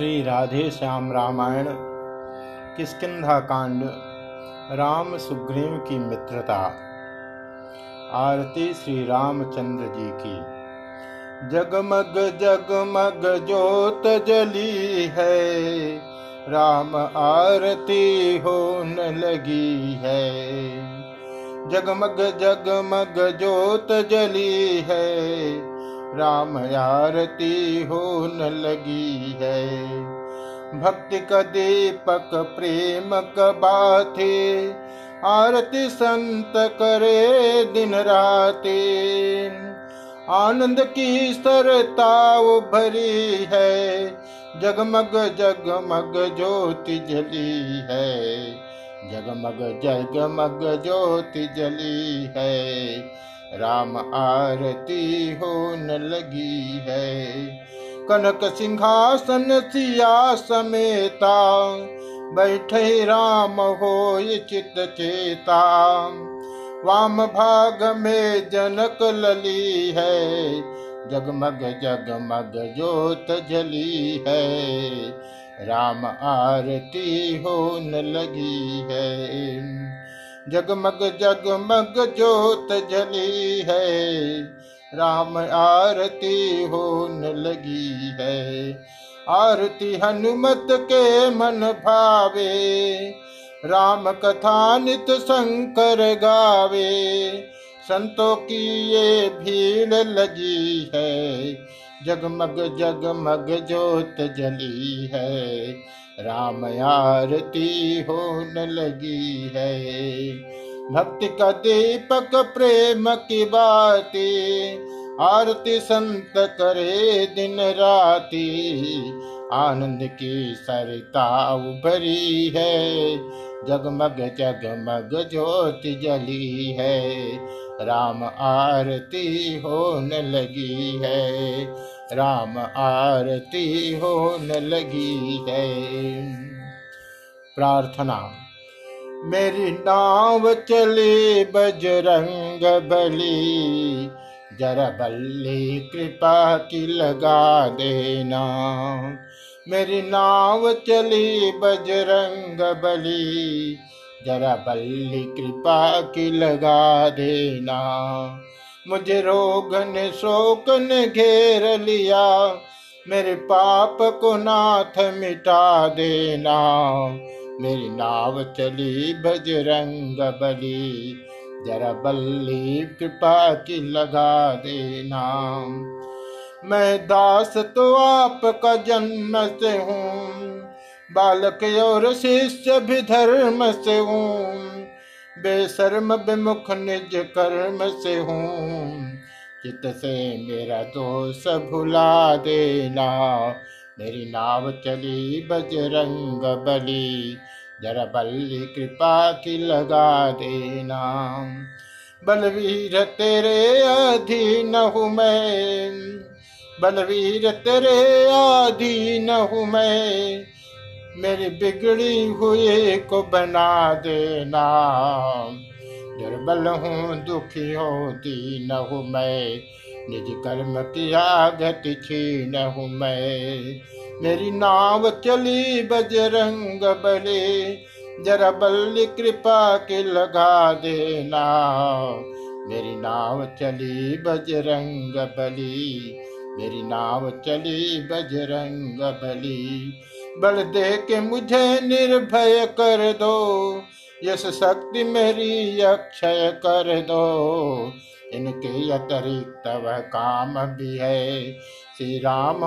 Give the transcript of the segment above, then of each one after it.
श्री राधे श्याम रामायण किस्किंधा कांड, राम सुग्रीव की मित्रता। आरती श्री रामचंद्र जी की। जगमग जगमग जोत जली है, राम आरती होने लगी है। जगमग जगमग जोत जली है राम आरती होन लगी है। भक्ति का दीपक प्रेम का बाथे आरती संत करे दिन राते। आनंद की सरता भरी है, जगमग जगमग ज्योति जली है। जगमग जगमग ज्योति जली है राम आरती होन लगी है। कनक सिंहासन सिया समेता, बैठे राम हो चित चेता। वाम भाग में जनक लली है, जगमग जगमग ज्योत जली है। राम आरती होन लगी है। जगमग जगमग जोत जली है, राम आरती होन लगी है। आरती हनुमत के मन भावे, राम कथा नित शंकर गावे। संतों की ये भीड़ लगी है, जगमग जगमग जोत जली है। राम आरती होन लगी है। भक्ति का दीपक प्रेम की बाती, आरती संत करे दिन राती। आनंद की सरिता उभरी है, जगमग जगमग ज्योति जली है। राम आरती होने लगी है। राम आरती होने लगी है। प्रार्थना, मेरी नाव चले बजरंग बली। जरा बल्ली कृपा की लगा देना। मेरी नाव चली बजरंग बली। जरा बल्ली कृपा की लगा देना। मुझे रोग ने शोक ने घेर लिया, मेरे पाप को नाथ मिटा देना। मेरी नाव चली बजरंग बली, जरा बल्ली कृपा की लगा देना। मैं दास तो आपका जन्म से हूँ बालक और शिष्य भी धर्म से हूँ। बेशर्म विमुख निज कर्म से हूँ। चित से मेरा दोष भुला देना। मेरी नाव चली बजरंग बली। जरा बल्ली कृपा की लगा देना। बलवीर तेरे अधीन हूँ मैं। बलवीर तेरे अधीन हूँ मैं। मेरी बिगड़ी हुई को बना देना। दुर्बल हूँ, दुखी होती न हूँ मैं। निज कर्म किया गति छीन हूँ मैं। मेरी नाव चली बजरंग बले। जरा बल्ली कृपा के लगा देना। मेरी नाव चली बजरंग बली। मेरी नाव चली बजरंग बली। बल दे के मुझे निर्भय कर दो। यश शक्ति मेरी अक्षय कर दो। इनके अतिरिक्त वह काम भी है। श्री राम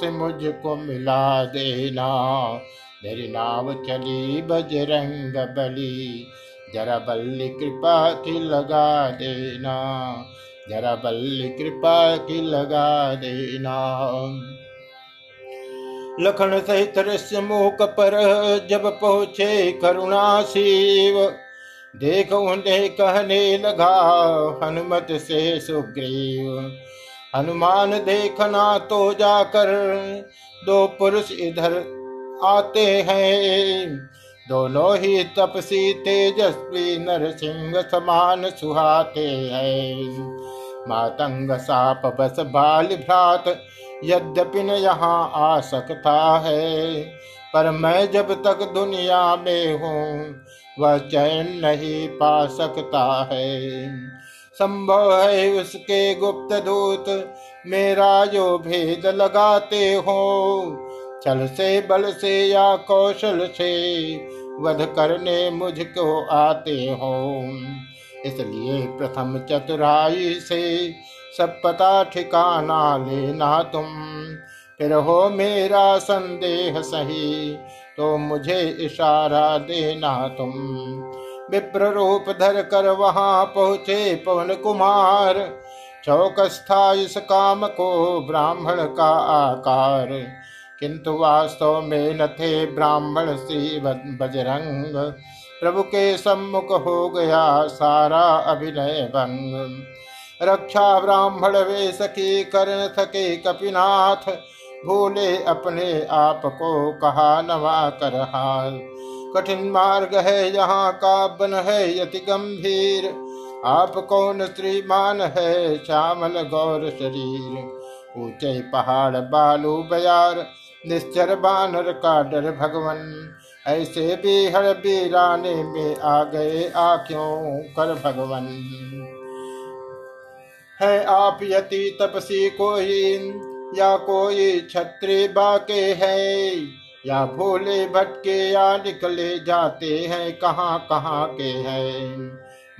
से मुझको मिला देना। मेरी नाव चली बजरंग बली। जरा बल्ली कृपा की लगा देना। जरा बल्ली कृपा की लगा देना। लखन सहित ऋष्य मूक पर जब पहुँचे करुणा शिव। देख उन्हें कहने लगा, हनुमत से सुग्रीव, हनुमान देखना तो जाकर दो पुरुष इधर आते हैं। दोनों ही तपसी तेजस्वी नरसिंह समान सुहाते हैं। मातंग साप बस बाल भ्रात यद्यपि न यहाँ आ सकता है, पर मैं जब तक दुनिया में हूँ, वह चैन नहीं पा सकता है। संभव है उसके गुप्त दूत मेरा जो भेद लगाते हो, छल से, बल से या कौशल से वध करने मुझको आते हो। इसलिए प्रथम चतुराई से सब पता ठिकाना लेना तुम। फिर हो मेरा संदेह सही तो मुझे इशारा देना तुम। विप्र रूप धर कर वहाँ पहुँचे पवन कुमार चौकस्था इस काम को ब्राह्मण का आकार। किंतु वास्तव में न थे ब्राह्मण श्री बजरंग। प्रभु के सम्मुख हो गया सारा अभिनय भंग। रक्षा ब्राह्मण वे सकी कर थके कपिनाथ, भूले अपने आप को कहा नवा कर हाल। कठिन मार्ग है, यहाँ का बन है, यति गंभीर। आप कौन श्रीमान है, श्यामल गौर शरीर। ऊँचे पहाड़ बालू बयार, निश्चर बानर का डर भगवन। ऐसे भी हर बीराने में आ गए आ क्यों कर भगवन। है आप यति तपसी कोई? या कोई छत्री बाके है? या भोले भटके या निकले जाते हैं? कहाँ कहाँ के हैं?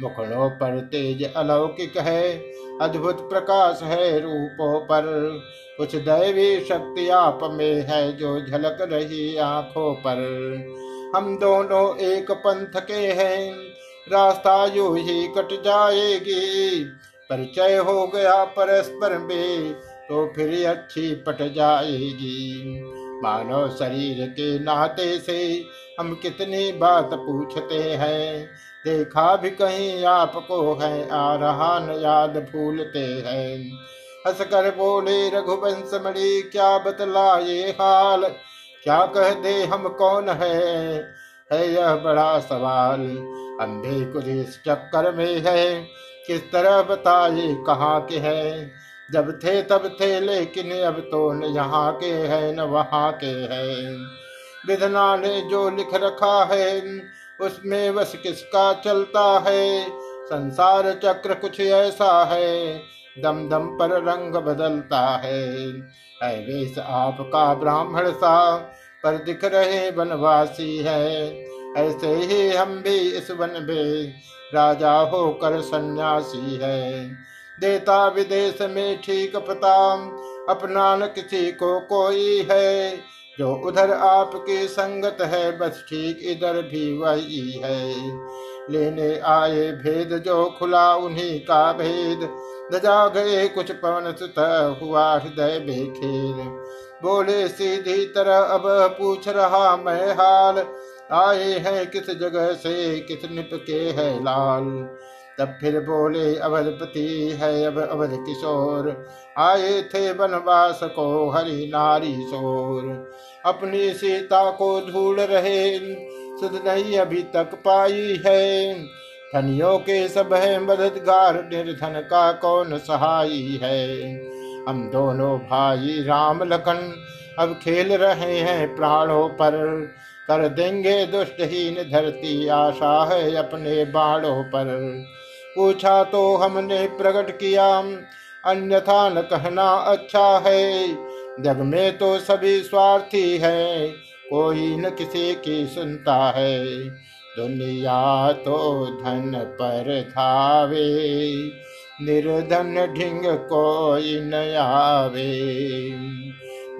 मुखड़ों पर तेज अलौकिक है, अद्भुत प्रकाश है रूपों पर। कुछ दैवी शक्ति आप में है जो झलक रही आँखों पर। हम दोनों एक पंथ के हैं, रास्ता यू ही कट जाएगी। परिचय हो गया परस्पर में तो फिर अच्छी पट जाएगी। मानव शरीर के नाते से हम कितनी बात पूछते हैं। देखा भी कहीं आपको है आ रहा न याद भूलते हैं। हंसकर बोले, रघुवंश मणि, क्या बतला ये हाल? क्या कह दे हम कौन है? है यह बड़ा सवाल। अंधे कुछ चक्कर में है। किस तरह बताए कहाँ के है? जब थे तब थे, लेकिन अब तो न यहाँ के है, न वहाँ के है। विधना ने जो लिख रखा है, उसमें बस किसका चलता है? संसार चक्र कुछ ऐसा है दम दम पर रंग बदलता है। वेश आपका ब्राह्मण सा, पर दिख रहे वनवासी है। ऐसे ही हम भी इस वन में राजा होकर सन्यासी है। देता विदेश में ठीक पता अपना न किसी को कोई है। जो उधर आपकी संगत है, बस ठीक इधर भी वही है। लेने आए भेद, जो खुला उन्हीं का भेद। दजा गए कुछ पवन, सुत हुआ हृदय बेखेल बोले, सीधी तरह अब पूछ रहा मैं हाल। आए हैं किस जगह से, किस निप के है लाल? तब फिर बोले अवधपति है, अब अवध किशोर। आए थे वनवास को हरि नारी शोर अपनी सीता को ढूंढ रहे, सुध नहीं अभी तक पाई है। धनियों के सब है, मददगार निर्धन का कौन सहाई है? हम दोनों भाई राम लखन, अब खेल रहे हैं प्राणों पर। कर देंगे दुष्टहीन धरती आशा है अपने बाणों पर। पूछा तो हमने प्रकट किया, अन्यथा न कहना अच्छा है। जग में तो सभी स्वार्थी है, कोई न किसी की सुनता है। दुनिया तो धन पर धावे, निर्धन ढिंग कोई न आवे।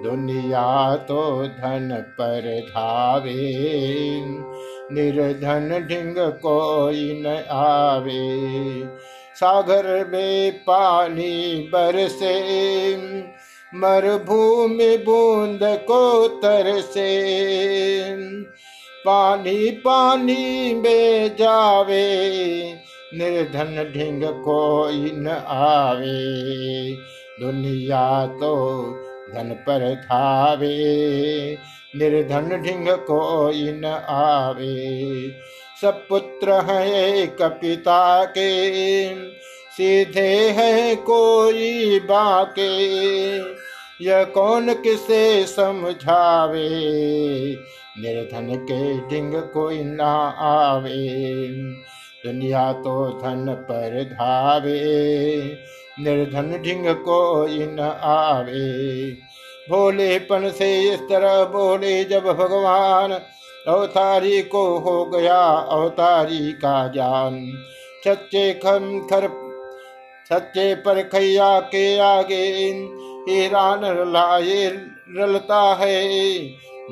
दुनिया तो धन पर धावे, निर्धन ढिंग कोई न आवे। सागर में पानी बरसे, मरुभूमि बूंद को तरसे। पानी पानी में जावे, निर्धन ढिंग कोई न आवे। दुनिया तो धन पर थावे, निर्धन ढिंग कोई न आवे। सब पुत्र हैं एक पिता के, सीधे है कोई बाके। यह कौन किसे समझावे? निर्धन के ढिंग कोई ना आवे। दुनिया तो धन पर धावे निर्धन ढिंग कोई न आवे। भोलेपन से इस तरह बोले जब भगवान, अवतारी को हो गया अवतारी का ज्ञान। सच्चे खम खर, सच्चे पर खैया के आगे ईरान रलाए रलता है।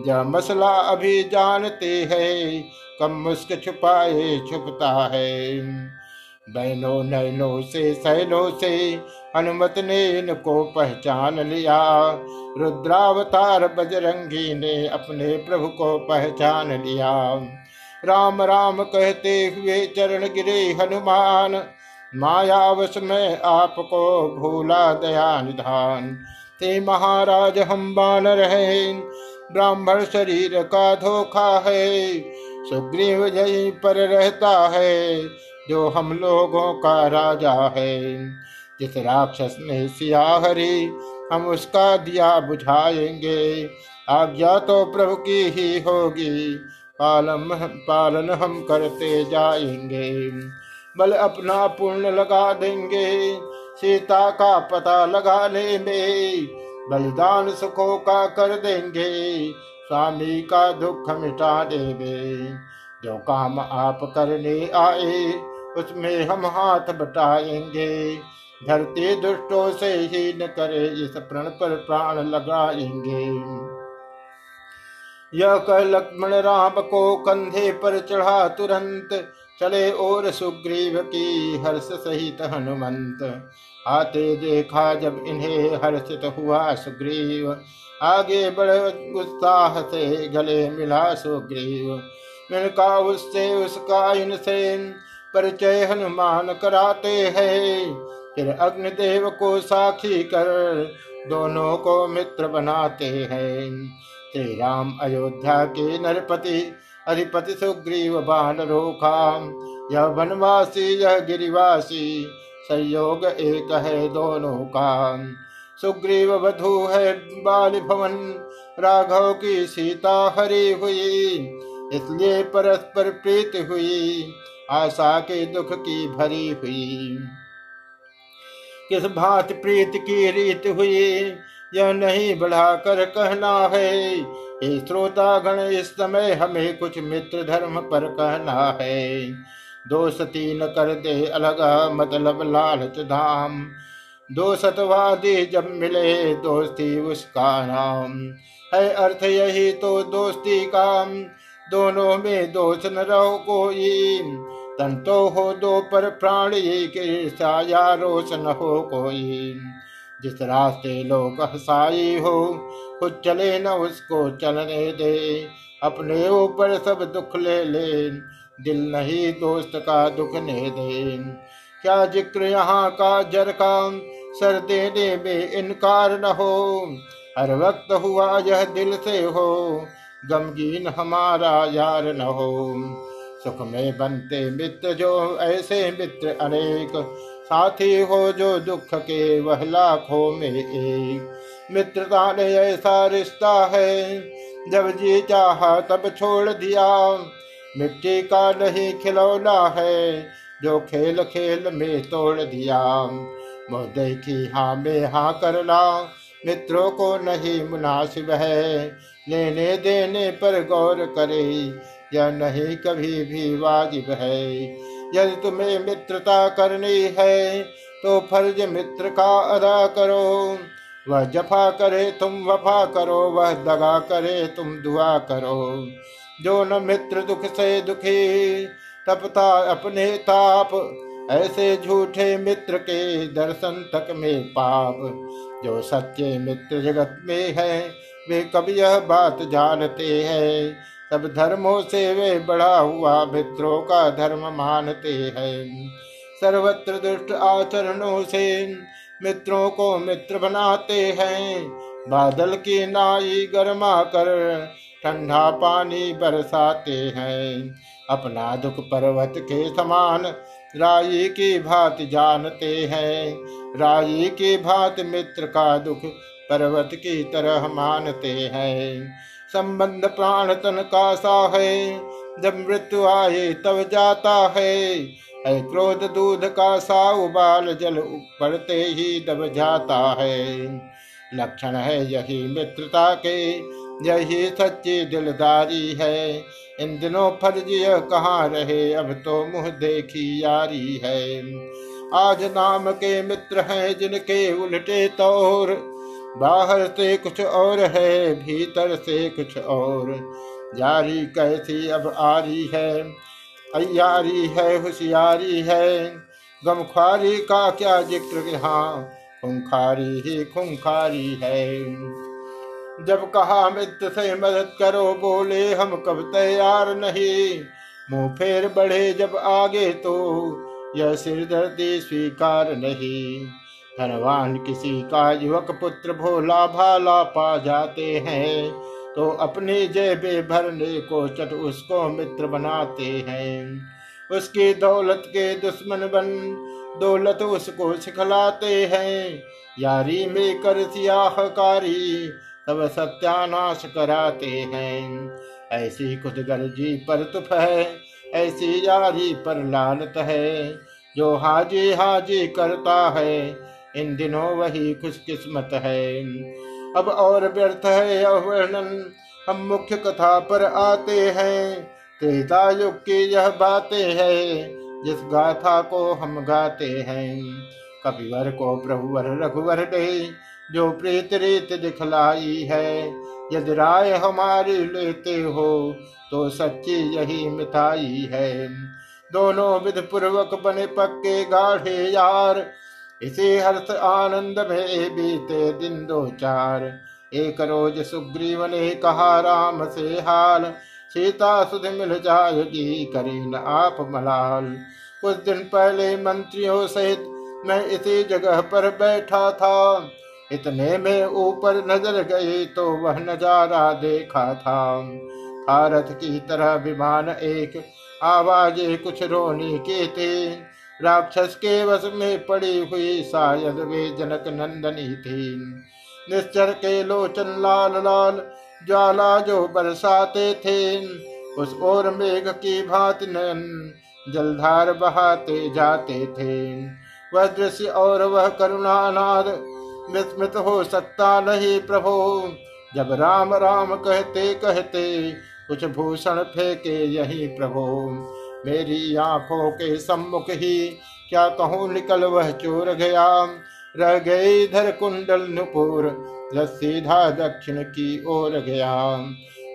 जब मसला अभी जानते हैं, कम मुस्क छुपाए, छुपता है। बैनो नैनो से सैलो से हनुमत ने इनको पहचान लिया। रुद्रावतार बजरंगी ने अपने प्रभु को पहचान लिया। राम राम कहते हुए चरण गिरे हनुमान, मायावश में आपको भूला दया निधान। ते महाराज, हम बान रहे, ब्राह्मण शरीर का धोखा है, सुग्रीव जय पर रहता है। जो हम लोगों का राजा है। जिस राक्षस ने सिया हरी, हम उसका दिया बुझाएँगे। आज्ञा तो प्रभु की ही होगी, पालन पालन हम करते जाएँगे। बल अपना पूर्ण लगा देंगे, सीता का पता लगाने में बलिदान सुखों का कर देंगे, स्वामी का दुख मिटा देंगे। जो काम आप करने आए उसमें हम हाथ बटाएँगे। धरती दुष्टों से ही न करे इस प्रण पर प्राण लगाएँगे। यह कह लक्ष्मण राम को कंधे पर चढ़ा तुरंत चले और सुग्रीव की हर्ष सहित हनुमंत। आते देखा जब इन्हें हर्षित हुआ सुग्रीव। आगे बढ़ उत्साह से गले मिला सुग्रीव। इनका उससे उसका इनसे परिचय हनुमान कराते हैं। फिर अग्निदेव को साखी कर दोनों को मित्र बनाते हैं। श्री राम अयोध्या के नरपति अधिपति सुग्रीव बान रोखा यह वनवासी, यह गिरिवासी, संयोग एक है दोनों का। सुग्रीव वधु है बाल भवन राघव की सीता हरी हुई, इसलिए परस्पर प्रीत हुई। आशा के दुख की भरी हुई। किस भांति प्रीत की रीत हुई, यह नहीं बढ़ाकर कहना है। श्रोता गण, इस समय हमें कुछ मित्र धर्म पर कहना है। दोष तीन कर दे अलग मतलब लालच धाम। दो सतवादी जब मिले, दोस्ती उसका नाम। है अर्थ यही तो दोस्ती का दोनों में दोष न रहो कोई। तन तो हो दो पर प्राणी के साया रोशन हो कोई। जिस रास्ते लोग हसाई हो, खुद चले न उसको चलने दे। अपने ऊपर सब दुख ले ले, दिल नहीं दोस्त का दुख ने दे। क्या ज़िक्र यहाँ का जर का, सर देने में इनकार न हो। हर वक्त हुआ यह दिल से हो, गमगीन हमारा यार न हो। सुख में बनते मित्र जो ऐसे मित्र अनेक। साथी हो जो दुख के वह लाखों में एक। मित्रता ने ऐसा रिश्ता है, जब जी चाहा तब छोड़ दिया। मिट्टी का नहीं खिलौना है, जो खेल खेल में तोड़ दिया। मोह देखी हाँ में हाँ करना मित्रों को नहीं मुनासिब है। लेने देने पर गौर करे यह नहीं कभी भी वाजिब है। यदि तुम्हें मित्रता करनी है तो फ़र्ज़ मित्र का अदा करो। वह जफा करे, तुम वफा करो। वह दगा करे, तुम दुआ करो। जो न मित्र दुख से दुखी, तपता अपने ताप। ऐसे झूठे मित्र के दर्शन तक में पाप। जो सच्चे मित्र जगत में है, वे कभी यह बात जानते हैं। सब धर्मों से वे बढ़ा हुआ, मित्रों का धर्म मानते हैं। सर्वत्र दुष्ट आचरणों से मित्रों को मित्र बनाते हैं। बादल की नाई गर्मा कर ठंडा पानी बरसाते हैं। अपना दुख पर्वत के समान राई की भात जानते हैं। राई की भात मित्र का दुख पर्वत की तरह मानते हैं। संबंध प्राण तन का सा है, जब मृत्यु आए तब जाता है। है क्रोध दूध का सा उबाल जल पड़ते ही दब जाता है। लक्षण है यही मित्रता के, यही सच्ची दिलदारी है। इन दिनों फर्जी कहाँ रहे, अब तो मुँह देखी यारी है। आज नाम के मित्र हैं जिनके उल्टे तौर बाहर से कुछ और है, भीतर से कुछ और। जारी कैसी अब आरी है अयारी है, होशियारी है। गमखारी का क्या ज़िक्र यहाँ, खुंखारी ही खुंखारी है। जब कहा मित्र से मदद करो, बोले हम कब तैयार नहीं। मुँह फेर बढ़े जब आगे तो यह सिर दर्दी स्वीकार नहीं। धनवान किसी का युवक पुत्र भोला भाला पा जाते हैं तो अपनी जेबे भरने को चट उसको मित्र बनाते हैं। उसकी दौलत के दुश्मन बन, दौलत उसको सिखलाते हैं। यारी में कर सियाहकारी तब सत्यानाश कराते हैं। ऐसी खुद गर्जी पर तुफ है, ऐसी यारी पर लालत है, जो हाजी हाजी करता है। इन दिनों वही खुशकिस्मत है। अब और व्यर्थ है यह वर्णन, हम मुख्य कथा पर आते हैं। त्रेता युग की यह बातें हैं, जिस गाथा को हम गाते हैं। कविवर को प्रभुवर रघुवर ने जो प्रीत रीत दिखलाई है, यदि राय हमारी लेते हो तो सच्ची यही मिठाई है। दोनों विध पूर्वक बने पक्के गाढ़े यार इसी हर्ष आनंद में बीते दिन दो चार। एक रोज सुग्रीव ने कहा, राम से हाल। सीता सुध मिल जाएगी न आप मलाल। कुछ दिन पहले मंत्रियों सहित मैं इसी जगह पर बैठा था। इतने में ऊपर नज़र गई तो वह नज़ारा देखा था। भारत की तरह विमान एक आवाजे कुछ रोनी के थे। राक्षस के वश में पड़ी हुई शायद वे जनक नंदनी थी। निश्चर के लोचन लाल लाल ज्वाला जो बरसाते थे, उस ओर मेघ की भांति नयन जलधार बहाते जाते थे। वह दृश्य और वह करुणानाद विस्मृत हो सकता नहीं प्रभो। जब राम राम कहते कहते कुछ भूषण फेंके यही प्रभु। मेरी आँखों के सम्मुख ही क्या कहूँ निकल वह चोर गया। रह गए इधर कुंडल नुपुर सीधा दक्षिण की ओर गया।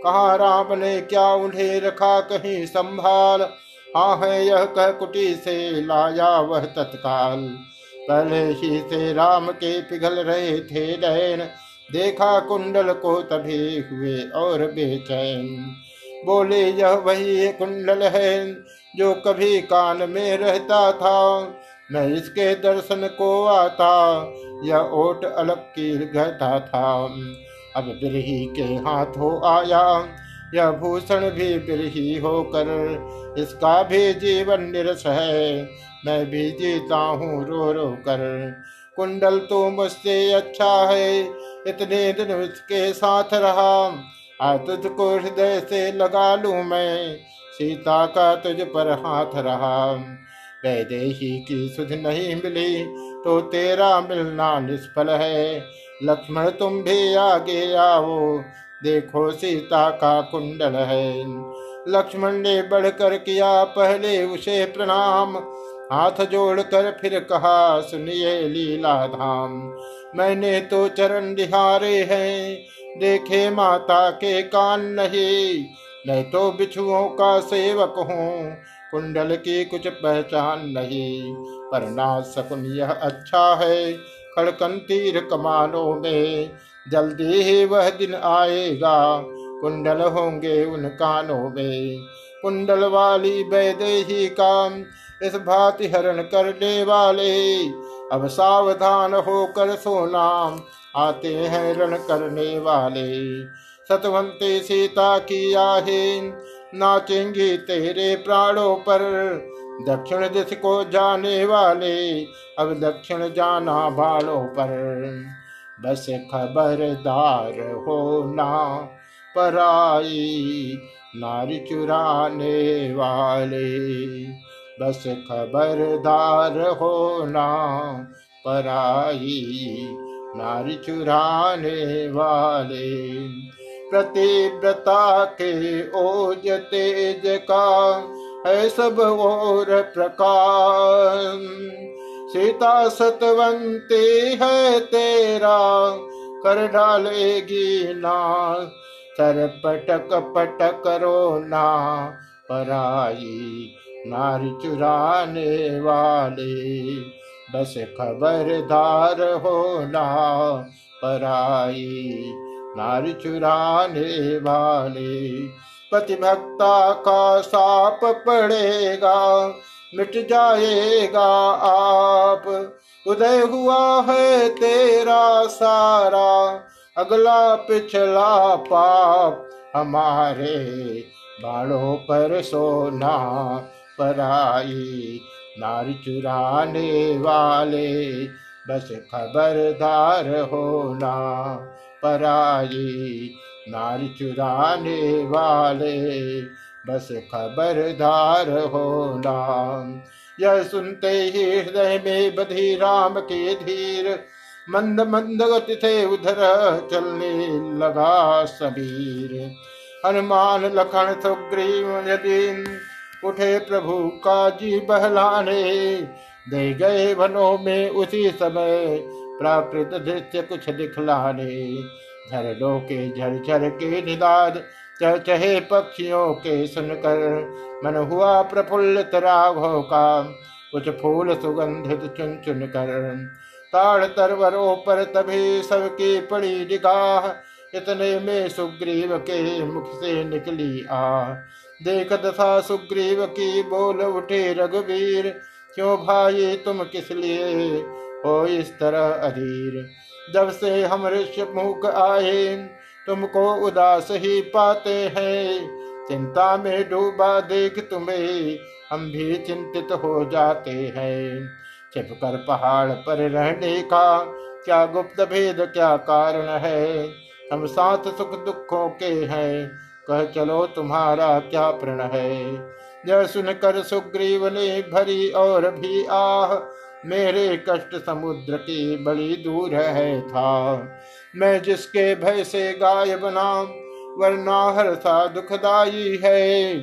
कहा राम ने क्या उन्हें रखा कहीं संभाल? हाँ है यह कह कुटी से लाया वह तत्काल। पहले ही से राम के पिघल रहे थे नैन, देखा कुंडल को तभी हुए और बेचैन। बोले, यह वही कुंडल है जो कभी कान में रहता था मैं इसके दर्शन को आता, यह ओट अलग की गहता था। अब बिरही के हाथों आया, यह भूषण भी बिरही होकर, इसका भी जीवन निरस है, मैं भी जीता हूँ रो रो कर। कुंडल तो मुझसे अच्छा है, इतने दिन इसके साथ रहा आ तुझको हृदय से लगा लू मैं। सीता का तुझ पर हाथ रहा। वैदेही की सुध नहीं मिली तो तेरा मिलना निष्फल है। लक्ष्मण, तुम भी आगे आओ। देखो, सीता का कुंडल है। लक्ष्मण ने बढ़कर किया पहले उसे प्रणाम। हाथ जोड़कर फिर कहा, सुनिए लीला धाम मैंने तो चरण दिहारे हैं। देखे माता के कान नहीं, मैं तो बिछुओं का सेवक हूँ, कुंडल की कुछ पहचान नहीं। पर ना सकुन यह अच्छा है, खड़कन तीर कमानों में। जल्दी ही वह दिन आएगा, कुंडल होंगे उन कानों में। कुंडल वाली वैदेही काम, इस भांति हरण करने वाले। अब सावधान होकर सोना आते हैं रण करने वाले। सतवंते सीता की आहे, नाचेंगे तेरे प्राणों पर। दक्षिण दिश को जाने वाले, अब दक्षिण जाना बालों पर। बस खबरदार होना पराई, नारी चुराने वाले। बस खबरदार होना पराई नारी चुराने वाले, प्रतिव्रता के ओज तेज का है सब और प्रकार सीता सतवंती है तेरा, कर डालेगी ना सर पटक पटक रोना पराई। नारी चुराने वाले बस खबरदार होना पराई नारी चुराने वाले। पतिभक्ता का साप पड़ेगा, मिट जाएगा आप। उदय हुआ है तेरा सारा, अगला पिछला पाप हमारे बाड़ों पर सोना, पराई नारी चुराने वाले, बस खबरदार होना पराई। नारी चुराने वाले, बस खबरदार होना। यह सुनते ही हृदय में बधी राम के धीर, मंद मंद गति थे उधर चलने लगा सबीर हनुमान लखन सुग्रीव यदि उठे प्रभु का जी बहलाने। दे गए वनों में उसी समय प्राकृत दृश्य कुछ दिखलाने। झरडों के झरझर के निदाद चहे पक्षियों के सुनकर मन हुआ प्रफुल्लित राघव का। कुछ फूल सुगंधित चुन चुन कर, ताड़ तरवरों पर तभी सबकी पड़ी निगाह। इतने में सुग्रीव के मुख से निकली आ। देख दशा सुग्रीव की बोल उठे, रघुवीर, क्यों भाई तुम किस लिए हो इस तरह अधीर? जब से हम ऋषि मुख आए, तुमको उदास ही पाते हैं। चिंता में डूबा देख तुम्हें हम भी चिंतित हो जाते हैं। छिप कर पहाड़ पर रहने का क्या गुप्त भेद, क्या कारण है? हम साथ सुख दुखों के हैं। कह, चलो, तुम्हारा क्या प्रण है? यह सुनकर सुग्रीव ने भरी और भी आह, मेरे कष्ट समुद्र की बड़ी दूर है था। मैं जिसके भय से गाय बना वरना हर सा दुखदाई है।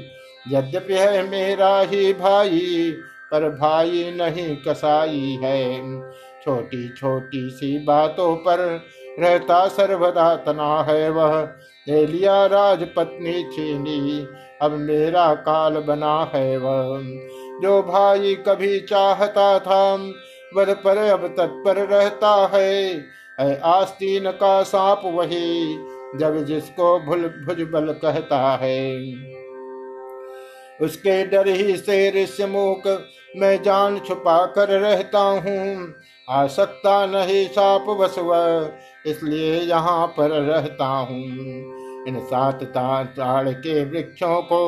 यद्यपि है मेरा ही भाई, पर भाई नहीं कसाई है। छोटी छोटी सी बातों पर रहता सर्वदा तना है वह ले लिया राजपत्नी छीनी अब मेरा काल बना है वह जो भाई कभी चाहता था वध पर अब तत्पर रहता है। आस्तीन का सांप वही जब जिसको भुल भुज बल कहता है। उसके डर ही से ऋष्य मुख मैं जान छुपा कर रहता हूँ। आ सकता नहीं साप बसव इसलिए यहाँ पर रहता हूँ। इन सात ताड़ के वृक्षों को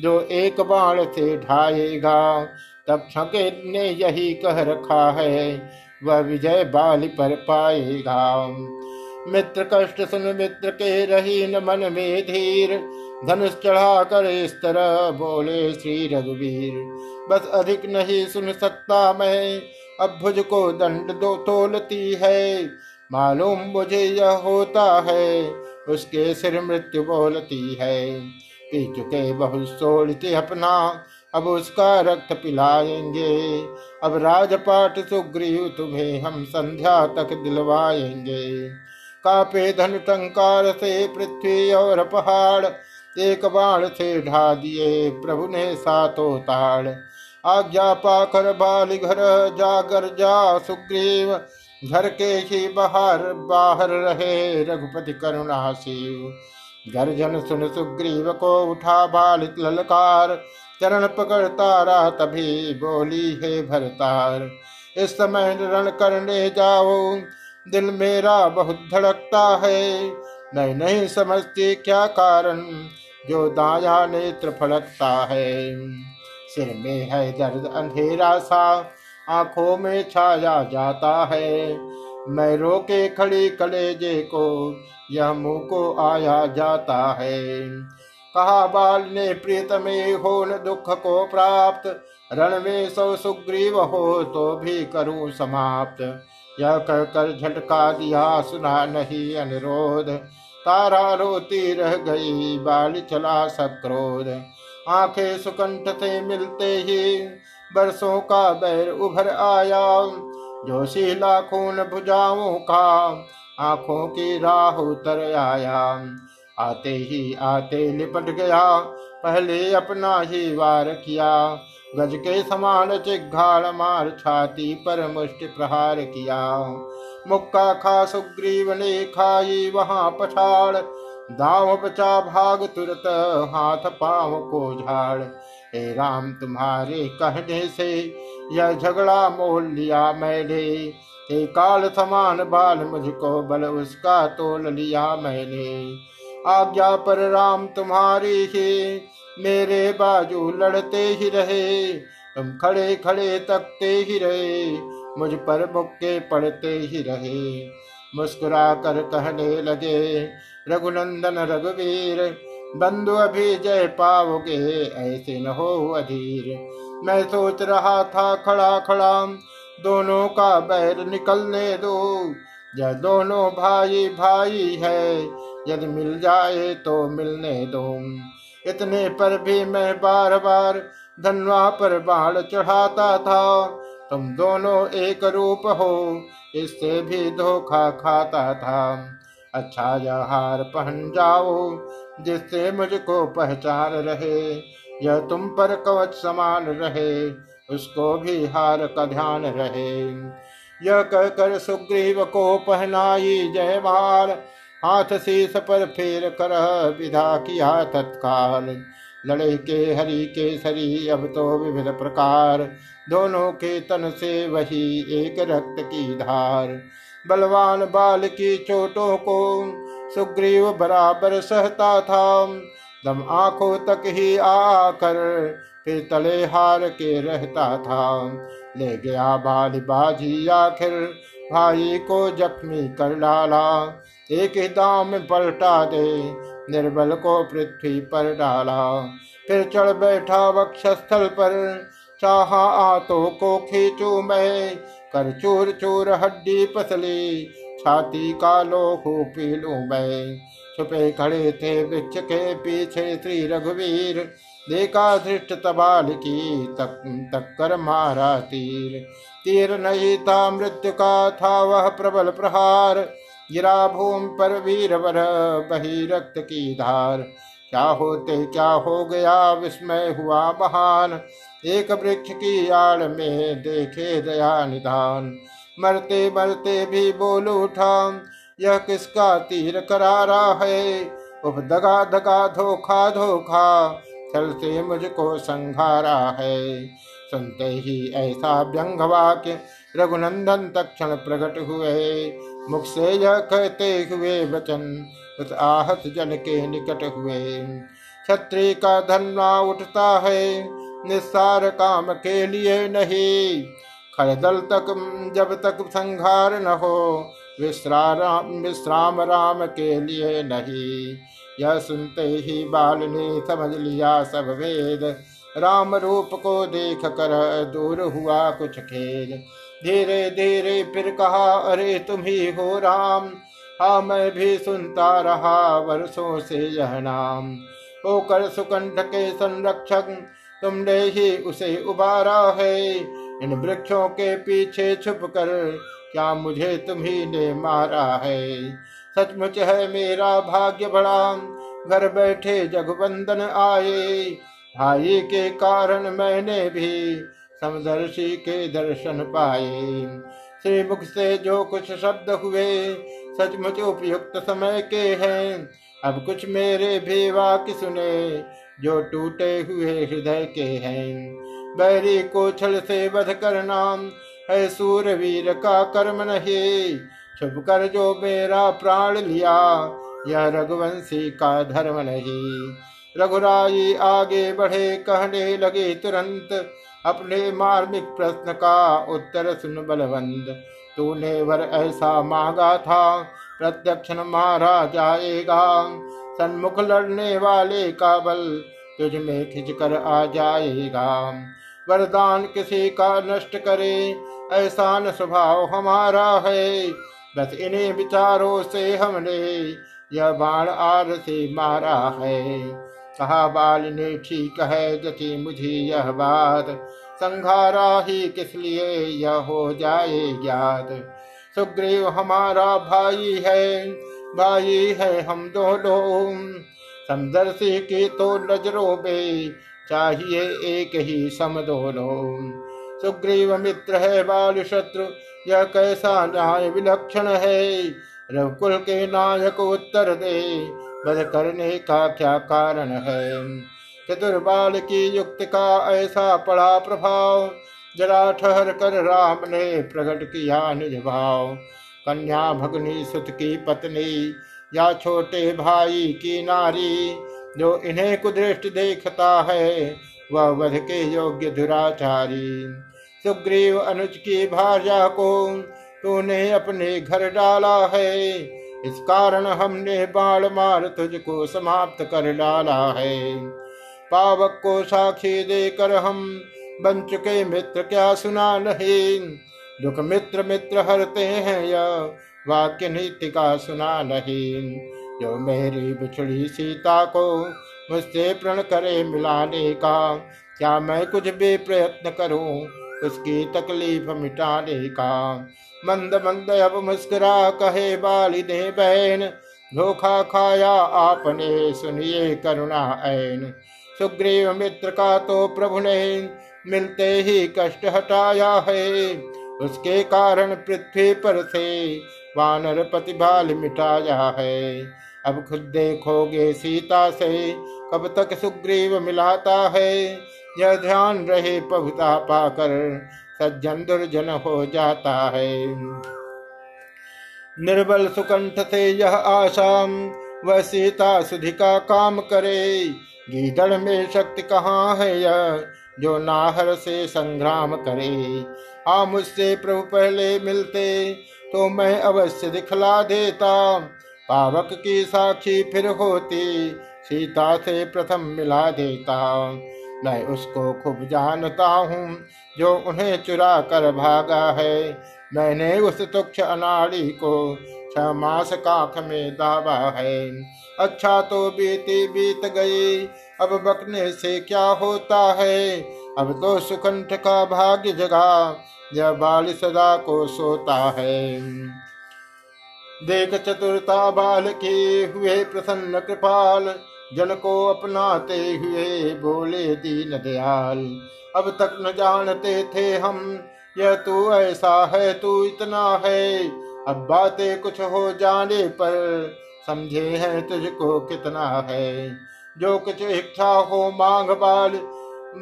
जो एक बाण से ढाएगा, तब छके ने यही कह रखा है, वह विजय बाल पर पाएगा। मित्र कष्ट सुन मित्र के रही न मन में धीर, धनुष चढ़ा कर इस तरह बोले श्री रघुवीर, बस अधिक नहीं सुन सकता मैं, अब भुज को दंड दो तोलती है। मालूम मुझे यह होता है, उसके सिर मृत्यु बोलती है। पी चुके बहुत सोड़ते अपना, अब उसका रक्त पिलाएँगे। अब राजपाट सुग्रीव तुम्हें हम संध्या तक दिलवाएँगे। कापे धन टंकार से पृथ्वी और पहाड़, एक बाण से ढा दिए प्रभु ने सातो ताड़। आज्ञा पाकर बाल घर जागर जा सुग्रीव घर के ही बाहर बाहर रहे रघुपति करुणा शिव गर्जन सुन सुग्रीव को उठा बालित ललकार, चरण पकड़ तारा तभी बोली, है भरतार, इस समय रण करने जाओ। दिल मेरा बहुत धड़कता है। मैं नहीं समझती क्या कारण? जो दाया नेत्र फड़कता है। सिर में है दर्द, अंधेरा सा। आँखों में छाया जाता है। मैं रोके खड़ी कलेजे को, यह मुँह को आया जाता है। कहा, बाल ने प्रीतमे हो न दुख को प्राप्त रण में सौ सुग्रीव हो तो भी करूँ समाप्त। यह कहकर झटका दिया, सुना नहीं अनुरोध। तारा रोती रह गई, बाल चला सब क्रोध। आँखें सुकंठ से मिलते ही बरसों का बैर उभर आया। जो शीला खून भुजाओं का, आँखों की राह उतर आया। आते ही आते लिपट गया, पहले अपना ही वार किया। गज के समान चिघाड़ मार छाती पर मुष्टि प्रहार किया। मुक्का खा सुग्रीव ने खाई वहाँ पछाड़। दाव बचा भाग तुरत हाथ पाव को झाड़। हे राम, तुम्हारे कहने से यह झगड़ा मोल लिया मैंने। हे काल समान बाल, मुझको बल उसका तोल लिया मैंने। आज्ञा पर राम तुम्हारी ही, मेरे बाजू लड़ते ही रहे। तुम खड़े खड़े तकते ही रहे, मुझ पर मुक्के पड़ते ही रहे। मुस्कुरा कर कहने लगे, रघुनंदन रघुवीर बंधु अभी जय पाओगे, ऐसे न हो अधीर। मैं सोच रहा था खड़ा खड़ा, दोनों का बैर निकलने दो। यह दोनों भाई भाई है, यदि मिल जाए तो मिलने दो। इतने पर भी मैं बार बार धनवा पर बाण चढ़ाता था। तुम दोनों एक रूप हो, इससे भी धोखा खाता था। अच्छा यह हार पहन जाओ, जिससे मुझको पहचान रहे, यह तुम पर कवच समान रहे, उसको भी हार का ध्यान रहे। यह कहकर सुग्रीव को पहनाई, जय जयमाल हाथ शीस पर फेर कर विधा किया तत्काल। लड़े के, हरि के सरी अब तो विविध प्रकार, दोनों के तन से वही एक रक्त की धार। बलवान बाल की चोटों को सुग्रीव बराबर सहता था। दम आँखों तक ही आकर फिर तले हार के रहता था। ले गया बाल बाजी आखिर, भाई को जख्मी कर डाला। एक ही दाम पलटा दे, निर्बल को पृथ्वी पर डाला। फिर चढ़ बैठा वक्षस्थल पर, चाहा आतो को खींचू मैं कर चूर चूर हड्डी पसली, छाती का लोहू पी लू मैं। छुपे खड़े थे वृक्ष के पीछे श्री रघुवीर, देखा धृष्ट तबाल की तक तक कर मारा तीर। तीर नहीं था मृत्यु का, था वह प्रबल प्रहार। गिरा भूम पर वीर वर बही रक्त की धार। क्या होते, क्या हो गया, विस्मय हुआ महान। एक वृक्ष की आड़ में देखे दया निधान। मरते मरते भी बोल उठा, यह किसका तीर करारा है? उफ, दगा दगा धोखा धोखा छल से मुझको संघारा है। सुनते ही ऐसा व्यंग वाक्य रघुनंदन तक्षण प्रकट हुए। मुख से यह कहते हुए वचन उस आहत जन के निकट हुए। छत्री का धनवा उठता है निस्सार काम के लिए नहीं। खरदल तक जब तक संघार न हो विश्राम विश्राम राम के लिए नहीं। यह सुनते ही बाल ने समझ लिया सब वेद राम रूप को देख कर दूर हुआ कुछ खेद। धीरे धीरे फिर कहा, अरे, तुम ही हो राम। हाँ मैं भी सुनता रहा, वर्षों से यह नाम। होकर सुकंठ के संरक्षक तुमने ही उसे उबारा है। इन वृक्षों के पीछे छुप कर क्या मुझे तुम्ही ने मारा है? सचमुच है मेरा भाग्य बड़ा। घर बैठे जगबंदन आए। भाई के कारण मैंने भी समदर्शी के दर्शन पाए। श्री मुख से जो कुछ शब्द हुए, सचमुच उपयुक्त समय के हैं। अब कुछ मेरे भी वाक्य सुने जो टूटे हुए हृदय के हैं। बैरी को छल से वध करना है सूरवीर का कर्म नहीं। छुप कर जो मेरा प्राण लिया, यह रघुवंशी का धर्म नहीं। रघुराई आगे बढ़े, कहने लगे, तुरंत अपने मार्मिक प्रश्न का उत्तर सुन बलवंत। तूने वर ऐसा मांगा था, प्रत्यक्ष मारा जाएगा। सन्मुख लड़ने वाले का बल तुझ में खिंच कर आ जाएगा। वरदान किसी का नष्ट करे ऐसा न स्वभाव हमारा है। बस इन्हीं विचारों से हमने यह बाण आर से मारा है। कहा, बाल ने ठीक है जति मुझे यह बात। संघारा ही किस लिए यह हो जाए ज्ञात। सुग्रीव हमारा भाई है भाई है हम दोनों। समदर्शी की तो नज़रों में चाहिए एक ही सम दोनों। सुग्रीव मित्र है बाल शत्रु, यह कैसा न्याय विलक्षण है? रघुकुल के नायक उत्तर दे बध करने का क्या कारण है? चतुर्बाल की युक्त का ऐसा पड़ा प्रभाव, जरा ठहर कर राम ने प्रकट किया निज भाव। कन्या भगनी सुत की पत्नी या छोटे भाई की नारी, जो इन्हें कुदृष्ट देखता है, वह वध के योग्य दुराचारी। सुग्रीव अनुज की भार्या को तूने अपने घर डाला है, इस कारण हमने बाण मार तुझको समाप्त कर डाला है। पावक को साक्षी देकर हम बन चुके मित्र क्या सुना नहीं दुख मित्र मित्र हरते हैं या वाक्य नीति का सुना नहीं। जो मेरी बिछड़ी सीता को मुझसे प्रण करे मिलाने का, क्या मैं कुछ भी प्रयत्न करूँ उसकी तकलीफ़ मिटाने का? मंद मंद अब मुस्कुरा कहे बाली दे बहन, धोखा खाया आपने, सुनिए करुणा ऐन। सुग्रीव मित्र का तो प्रभु ने मिलते ही कष्ट हटाया है। उसके कारण पृथ्वी पर से वानर प्रतिभाल मिटाया है। अब खुद देखोगे सीता से, कब तक सुग्रीव मिलाता है? यह ध्यान रहे पहुता पाकर सज्जन दुर्जन हो जाता है। निर्बल सुकंठ से यह आशा वह सीता सुधि का काम करे। गीदड़ में शक्ति कहाँ है यह, जो नाहर से संग्राम करे? आ मुझसे प्रभु पहले मिलते तो मैं अवश्य दिखला देता। पावक की साक्षी फिर होती, सीता से प्रथम मिला देता। मैं उसको खूब जानता हूँ, जो उन्हें चुरा कर भागा है। मैंने उस तुक्ष अनाड़ी को छह मास काख में दावा है। अच्छा तो बीती बीत गई, अब बकने से क्या होता है? अब तो सुकंठ का भाग्य जगा यह बाल सदा को सोता है। देख चतुरता बाल के हुए प्रसन्न कृपाल, जन को अपनाते हुए बोले दीन दयाल। अब तक न जानते थे हम, यह तू ऐसा है, तू इतना है। अब बातें कुछ हो जाने पर समझे हैं तुझको कितना है। जो कुछ इच्छा हो मांग बाल,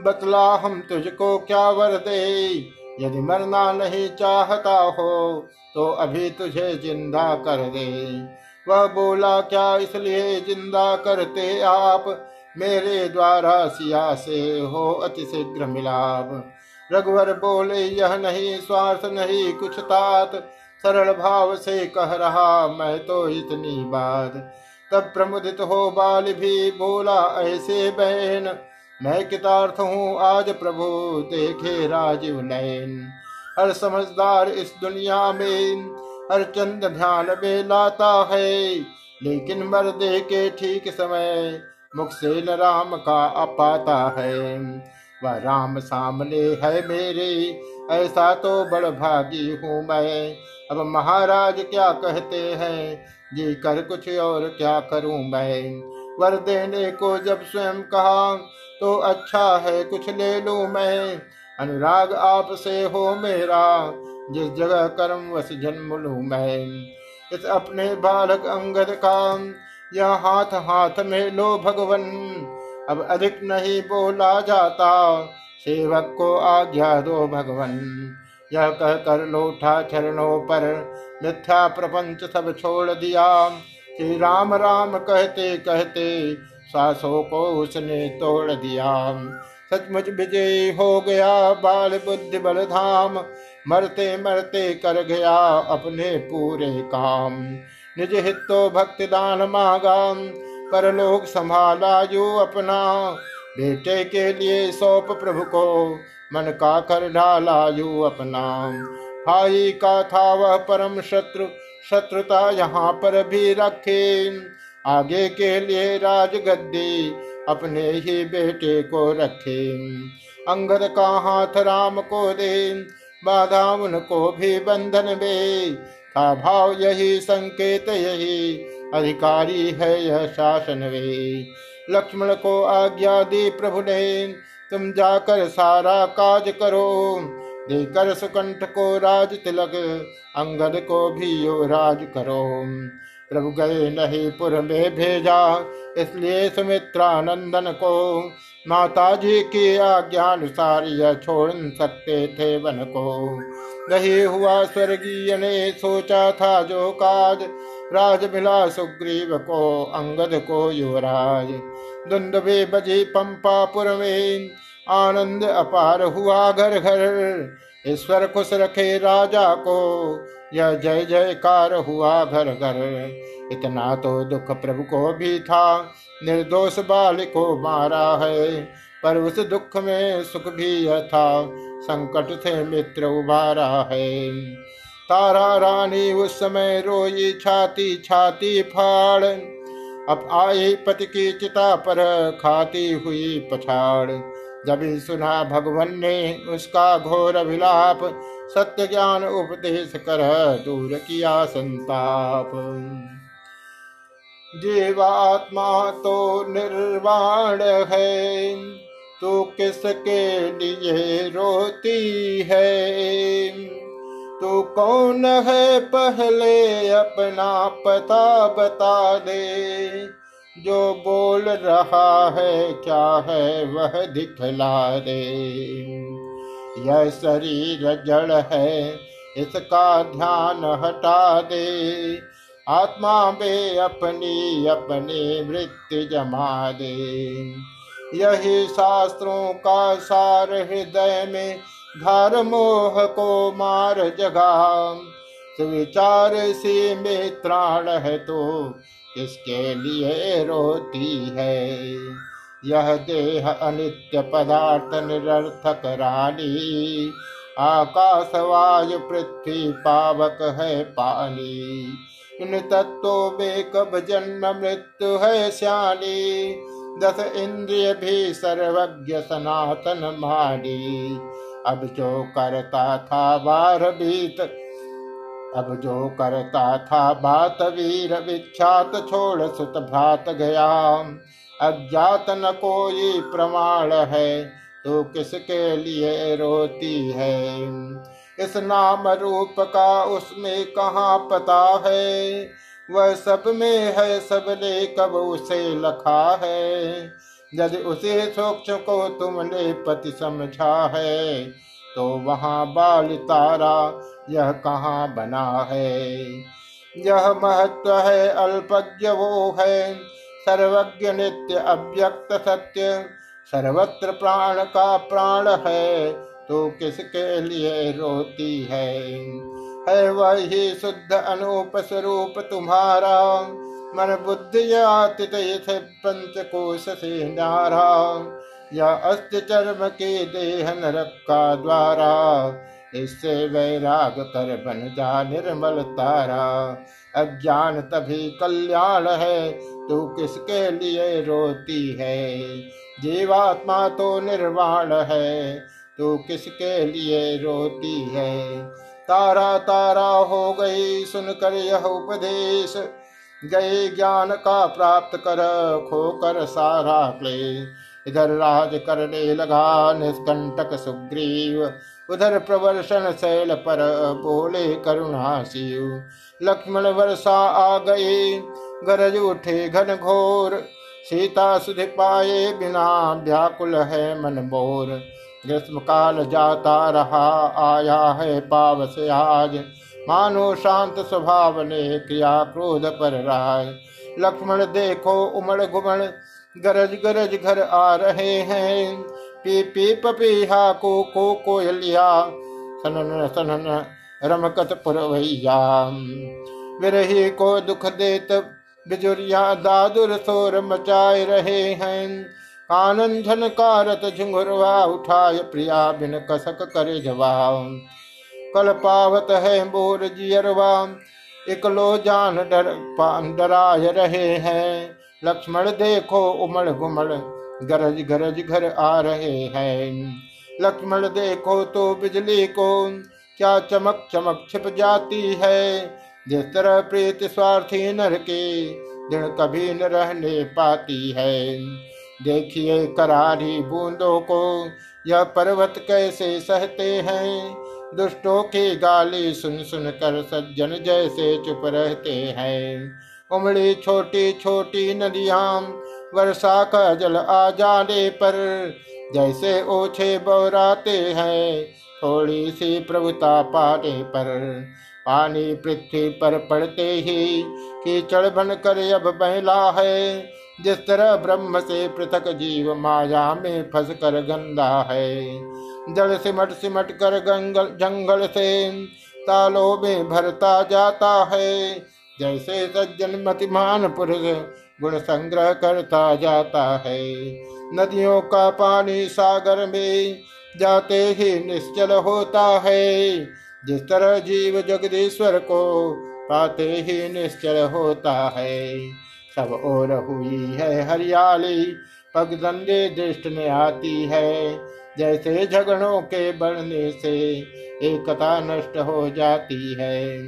बतला हम तुझको क्या वर दे। यदि मरना नहीं चाहता हो तो अभी तुझे ज़िंदा कर दे। वह बोला, क्या इसलिए ज़िंदा करते आप? मेरे द्वारा सिया से हो अति शीघ्र मिलाप। रघुवर बोले, यह नहीं, स्वार्थ नहीं, कुछ तात। सरल भाव से कह रहा, मैं तो इतनी बात। तब प्रमुदित हो बाल भी बोला, ऐसे बहन मैं कितार्थ हूँ आज प्रभु, देखे राजीव नयन। हर समझदार इस दुनिया में, हर चंद ध्यान में लाता है। लेकिन मर्दे के ठीक समय, मुख से न राम का अपाता है। वह राम सामने है मेरे, ऐसा तो बड़ भागी हूँ मैं। अब महाराज क्या कहते हैं? जी कर कुछ और क्या करूँ मैं? वर देने को जब स्वयं कहा तो अच्छा है, कुछ ले लूँ मैं। अनुराग आपसे हो मेरा, जिस जगह कर्म वस जन्म लू मैं। इस अपने बालक अंगद का यह हाथ हाथ में लो भगवन। अब अधिक नहीं बोला जाता, सेवक को आज्ञा दो भगवन। यह कह कर लोठा चरणों पर मिथ्या प्रपंच सब छोड़ दिया। श्री राम राम कहते कहते सासों को उसने तोड़ दिया सचमुच विजय हो गया बाल बुद्धि बल धाम मरते मरते कर गया अपने पूरे काम। निज हितो भक्ति दान मांगा परलोक संभाला जो अपना। बेटे के लिए सौंप प्रभु को। मन का कर डाला यू अपना। भाई का था वह परम शत्रु। शत्रुता यहाँ पर भी रखे। आगे के लिए राज गद्दी अपने ही बेटे को रखे। अंगद का हाथ राम को दे, बाधा उनको भी बंधन में था भाव यही, संकेत यही, अधिकारी है यह शासन वे। लक्ष्मण को आज्ञा दी प्रभु ने, तुम जाकर सारा काज करो। देकर सुकंठ को राज तिलक, अंगद को भी यो राज करो। प्रभु गए नहीं पुर में भेजा, इसलिए सुमित्रा नंदन को माता जी की आज्ञानुसार यह छोड़ सकते थे वन को। नहीं हुआ स्वर्गीय ने सोचा था जो काज राज मिला सुग्रीव को, अंगद को युवराज। दुंदवे बजी पंपापुर में आनंद अपार हुआ घर घर, ईश्वर खुश रखे राजा को। यह जय जयकार हुआ घर घर। इतना तो दुख प्रभु को भी था। निर्दोष बाल को मारा है, पर उस दुख में सुख भी यह था। संकट से मित्र उबारा है। तारा रानी उस समय रोई छाती छाती फाड़। अब आए पति की चिता पर खाती हुई पछाड़। जब सुना भगवान ने उसका घोर विलाप सत्य ज्ञान उपदेश कर दूर किया संताप। जीवात्मा तो निर्वाण है तो किसके लिए रोती है? तू कौन है पहले अपना पता बता दे? जो बोल रहा है, क्या है वह दिखला दे? यह शरीर जड़ है, इसका ध्यान हटा दे। आत्मा में अपनी अपनी वृत्ति जमा दे। यही शास्त्रों का सार हृदय में घर मोह को मार जगा। सुविचार से में त्राण है तो किसके लिए रोती है? यह देह अनित्य पदार्थ निरर्थक रानी आकाश वायु पृथ्वी पावक है पानी इन तत्वों में कब जन्म मृत्यु है श्यानी दस इंद्रिय भी सर्वज्ञ सनातन मानी अब जो करता था बार बीत, अब जो करता था बात वीर विख्यात छोड़ सुत भ्रात गया। अज्ञात न कोई प्रमाण है तो किसके लिए रोती है? इस नाम रूप का उसमें कहाँ पता है? वह सब में है, सबने कब उसे लखा है? यदि उसे सूक्ष्म को तुमने पति समझा है तो वहाँ बाल तारा यह कहाँ बना है? यह महत्व है, अल्पज्ञ वो है सर्वज्ञ नित्य अव्यक्त सत्य। सर्वत्र प्राण का प्राण है तो किसके लिए रोती है? है वही शुद्ध अनूप स्वरूप तुम्हारा। मन बुद्धि पंच कोश से नारा। या अस्त चर्म के देह नरक का द्वारा। इससे वैराग कर बन जा निर्मल तारा। अज्ञान तभी कल्याण है, तू किसके लिए रोती है? जीवात्मा तो निर्वाण है, तू किसके लिए रोती है? तारा तारा हो गई सुनकर यह उपदेश, गए ज्ञान का प्राप्त कर खोकर सारा क्लेश। इधर राज करने लगा निष्कंटक सुग्रीव, उधर प्रवर्षण शैल पर बोले करुणा शिव लक्ष्मण वर्षा आ गए। गरज उठे घन घोर। सीता सुध पाए बिना व्याकुल है मन बोर। ग्रीष्म काल जाता रहा, आया है पावस आज। मानो शांत स्वभाव ने क्रिया क्रोध पर राय लक्ष्मण देखो उमड़ घुमड़, गरज गरज घर आ रहे हैं। पी पी पपीहा को को कोयलिया सनन सनन रमकत पुरवैया विरही को दुख देत, बिजुरिया दादुर शोर मचाए रहे हैं। कानन झनकारत झुंगुरवा उठाए प्रिया, बिन कसक करे जवाब कल पावत है बोर जियरवा इकलो जान डर डराय रहे हैं। लक्ष्मण देखो उमड़ घुमड़ गरज गरज घर आ रहे हैं। लक्ष्मण देखो तो बिजली को क्या चमक चमक छिप जाती है? जिस तरह प्रीत स्वार्थी नर के दिन कभी न रहने पाती है। देखिए करारी बूंदों को, यह पर्वत कैसे सहते हैं? दुष्टों की गाली सुन सुन कर सज्जन जैसे चुप रहते हैं। उमड़ी छोटी छोटी नदियाँ, वर्षा का जल आ जाने पर जैसे ओछे बौराते हैं। थोड़ी सी प्रभुता पाने पर, पानी पृथ्वी पर पड़ते ही कीचड़ बन कर अब बहला है। जिस तरह ब्रह्म से पृथक जीव माया में फंस कर गंदा है, जल सिमट सिमट कर गंगल, जंगल से तालों में भरता जाता है। जैसे सज्जन मतिमान पुरुष गुण संग्रह करता जाता है। नदियों का पानी सागर में जाते ही निश्चल होता है। जिस तरह जीव जगदीश्वर को पाते ही निश्चल होता है। सब और हुई है हरियाली पगदंडे दृष्ट में आती है। जैसे झगड़ों के बढ़ने से एकता नष्ट हो जाती है।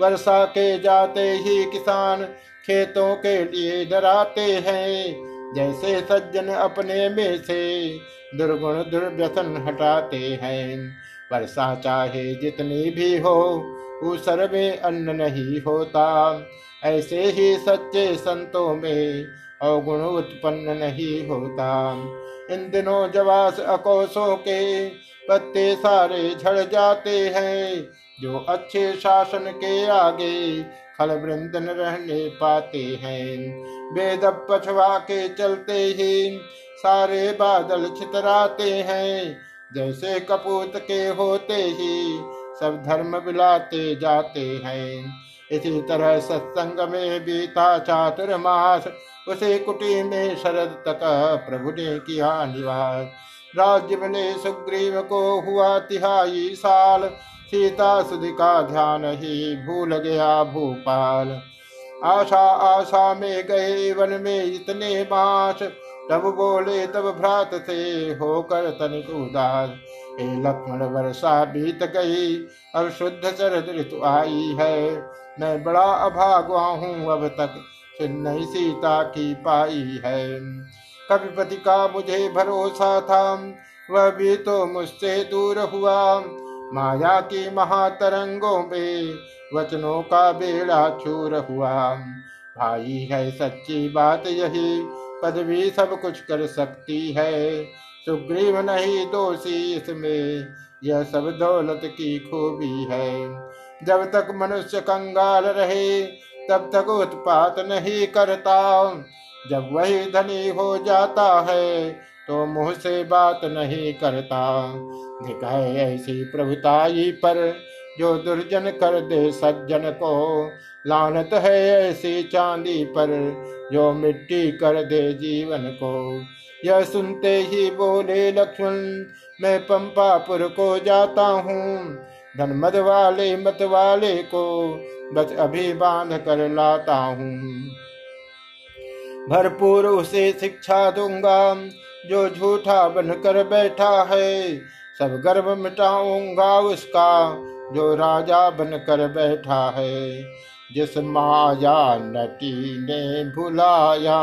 वर्षा के जाते ही किसान खेतों के लिए डराते हैं। जैसे सज्जन अपने में से दुर्गुण दुर्व्यसन हटाते हैं। वर्षा चाहे जितनी भी हो ऊसर में अन्न नहीं होता। ऐसे ही सच्चे संतों में अवगुण उत्पन्न नहीं होता। इन दिनों जवास अकोशों के पत्ते सारे झड़ जाते हैं। जो अच्छे शासन के आगे खल वृंदन रहने पाते हैं। वेद पछवा के चलते ही सारे बादल छितराते हैं। जैसे कपूत के होते ही सब धर्म बिलाते जाते हैं। इसी तरह सत्संग में बीता चातुर्मास, उसे कुटी में शरद तक प्रभु ने किया निवास। राज्य मिले सुग्रीव को हुआ तिहाई साल सीता सुधि का ध्यान ही भूल गया भूपाल। आशा आशा में गए वन में इतने मास तब बोले, तब भ्रात से होकर तनिक उदास। हे लक्ष्मण, वर्षा बीत गई, अब शुद्ध शरद ऋतु आई है। मैं बड़ा अभागा हूँ अब तक नहीं सीता की पाई है। कविपति का मुझे भरोसा था, वह भी तो मुझसे दूर हुआ। माया की महातरंगों में वचनों का बेड़ा छूर हुआ। भाई है सच्ची बात यही, पदवी सब कुछ कर सकती है। सुग्रीव नहीं दोषी इसमें, यह सब दौलत की खूबी है। जब तक मनुष्य कंगाल रहे, तब तक उत्पात नहीं करता। जब वही धनी हो जाता है तो मुँह से बात नहीं करता। दिखाए ऐसी प्रभुताई पर जो दुर्जन कर दे सज्जन को। लानत है ऐसी चांदी पर जो मिट्टी कर दे जीवन को। यह सुनते ही बोले लक्ष्मण, मैं पंपापुर को जाता हूँ। धन मद वाले, मत वाले को बस अभी बाँध कर लाता हूँ। भरपूर उसे शिक्षा दूँगा। जो झूठा बनकर बैठा है, सब गर्व मिटाऊँगा उसका, जो राजा बनकर बैठा है, जिस माया नटी ने भुलाया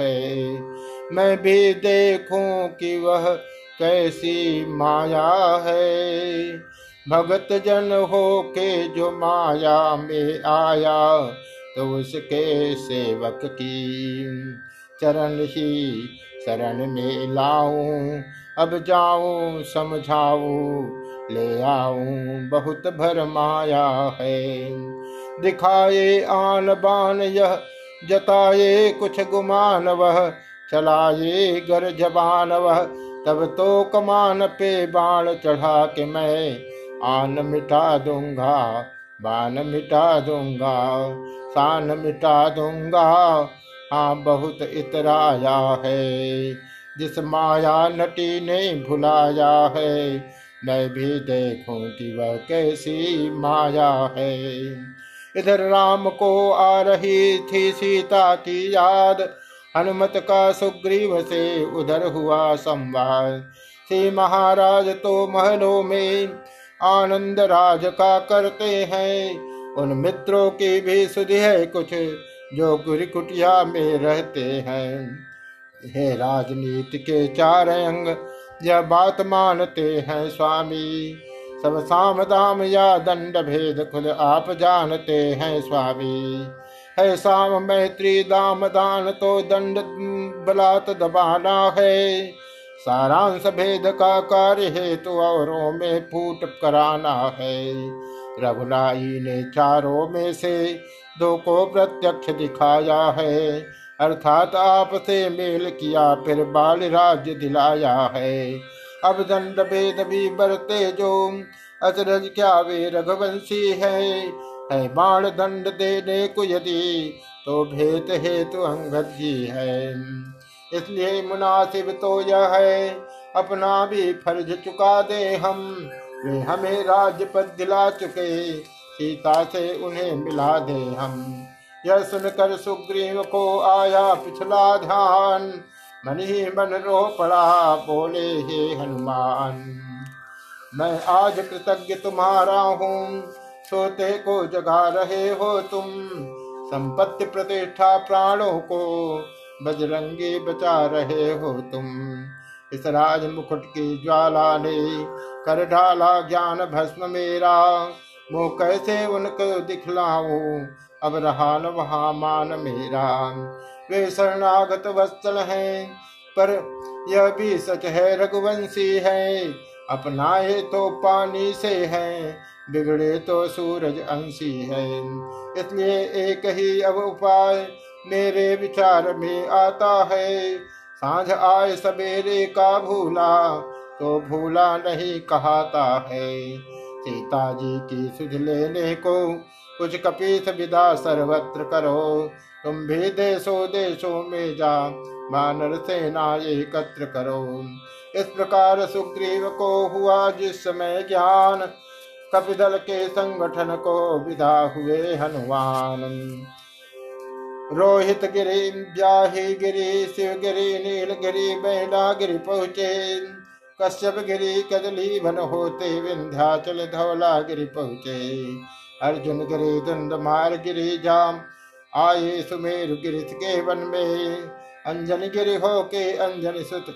है। मैं भी देखूँ कि वह कैसी माया है। भगत जन हो के जो माया में आया तो उसके सेवक की चरण ही शरण में लाऊं अब जाऊँ, समझाऊं, ले आऊँ। बहुत भर माया है। दिखाए आन बान यह, जताए कुछ गुमान वह, चलाए गर जबान वह। तब तो कमान पे बाण चढ़ा के मैं आन मिटा दूँगा बान मिटा दूँगा, शान मिटा दूँगा। हाँ बहुत इतराया है। जिस माया नटी ने भुलाया है, मैं भी देखूँ कि वह कैसी माया है। इधर राम को आ रही थी सीता की याद, हनुमत का सुग्रीव से उधर हुआ संवाद। श्री महाराज तो महलों में आनंद राज का करते हैं, उन मित्रों की भी सुधि है कुछ। जो गुरी कुटिया में रहते हैं। हे राजनीति के चार अंग, यह बात मानते हैं स्वामी। सब साम दाम या दंड भेद खुद आप जानते हैं स्वामी। है साम मैत्री दाम दान तो दंड बलात् दबाना है। सारांश भेद का कार्य हेतु औरों में फूट कराना है। रघुनाई ने चारों में से दो को प्रत्यक्ष दिखाया है। अर्थात आपसे मेल किया, फिर बाल राज्य दिलाया है। अब दंड भेद भी बरते जो अचरज क्या वे रघुवंशी है। है बाण दंड देने को यदि तो भेद हेतु अंगद जी है। इसलिए मुनासिब तो यह है, अपना भी फ़र्ज़ चुका दे हम। वे हमें राज्य पद दिला चुके, सीता से उन्हें मिला दे हम। यह सुनकर सुग्रीव को आया पिछला ध्यान। मन ही मन रो पड़ा, बोले, हे हनुमान, मैं आज कृतज्ञ तुम्हारा हूँ। सोते को जगा रहे हो तुम। संपत्ति प्रतिष्ठा प्राणों को बजरंगी बचा रहे हो तुम। इस राज मुकुट की ज्वाला ने कर डाला ज्ञान भस्म मेरा। वो कैसे उनको दिखलाऊ अब रहा न वहाँ मान मेरा। वे शरणागत वत्सल हैं, पर यह भी सच है, रघुवंशी है। अपनाए तो पानी से है, बिगड़े तो सूरज अंशी है। इसलिए एक ही अब उपाय मेरे विचार में आता है। साँझ आए सवेरे का भूला तो भूला नहीं कहता है। सीता जी की सुध लेने को कुछ कपीस विदा सर्वत्र करो। तुम भी देशो देशों में जा, मानर सेना एकत्र करो। इस प्रकार सुग्रीव को हुआ जिस समय ज्ञान, कपिदल के संगठन को विदा हुए हनुमान। रोहित गिरी, ब्याही गिरी शिव गिरी नील गिरी बैला गिरी पहुँचे। कश्यप गिरी कदली भन होते विंध्याचल धौला गिरी पहुँचे अर्जुन गिरी दंड मार गिरी जाम आए सुमेरु गिरी के वन में अंजन गिरी हो के अंजन सुत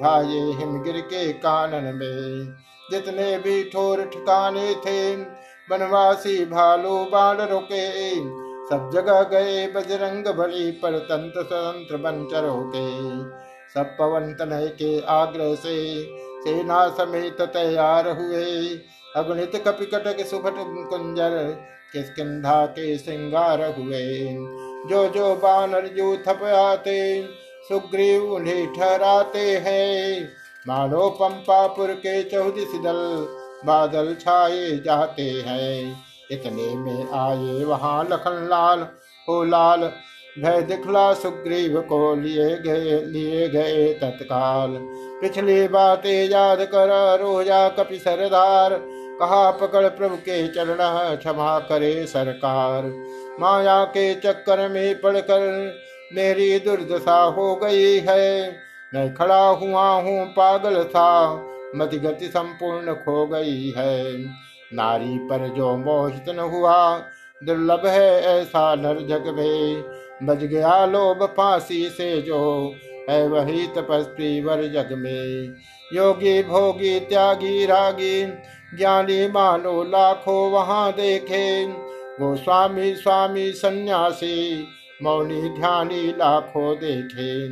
भाये हिमगिर के कानन में जितने भी ठोर ठिकाने थे बनवासी भालू बाल रुके। सब जगह गए बजरंग बली पर तंत्र स्वतंत्र हो गए सब पवन तनय के आग्रह से सेना समेत तैयार हुए अगणित कपिकटक सुभट कुंजर किसकिधा के श्रृंगार हुए। जो जो बानर जो थप आते सुग्रीव उन्हें ठहराते हैं। मानो पंपापुर के चौदिस दल बादल छाए जाते हैं। इतने में आए वहाँ लखन लाल हो लाल भय दिखला सुग्रीव को लिए गए लिए गए तत्काल। पिछली बातें याद कर, रोजा कपि सरदार, कहा पकड़ प्रभु के चरण, क्षमा करे सरकार। माया के चक्कर में पड़कर मेरी दुर्दशा हो गई है। मैं खड़ा हुआ हूँ, पागल था मत गति संपूर्ण खो गई है। नारी पर जो मोहित न हुआ, दुर्लभ है ऐसा नर जग में। बज गया लोभ फांसी से जो है वही तपस्वी वर जग में। योगी भोगी त्यागी रागी, ज्ञानी मानो लाखों वहाँ देखे। वो स्वामी स्वामी सन्यासी, मौनी, ध्यानी लाखों देखे।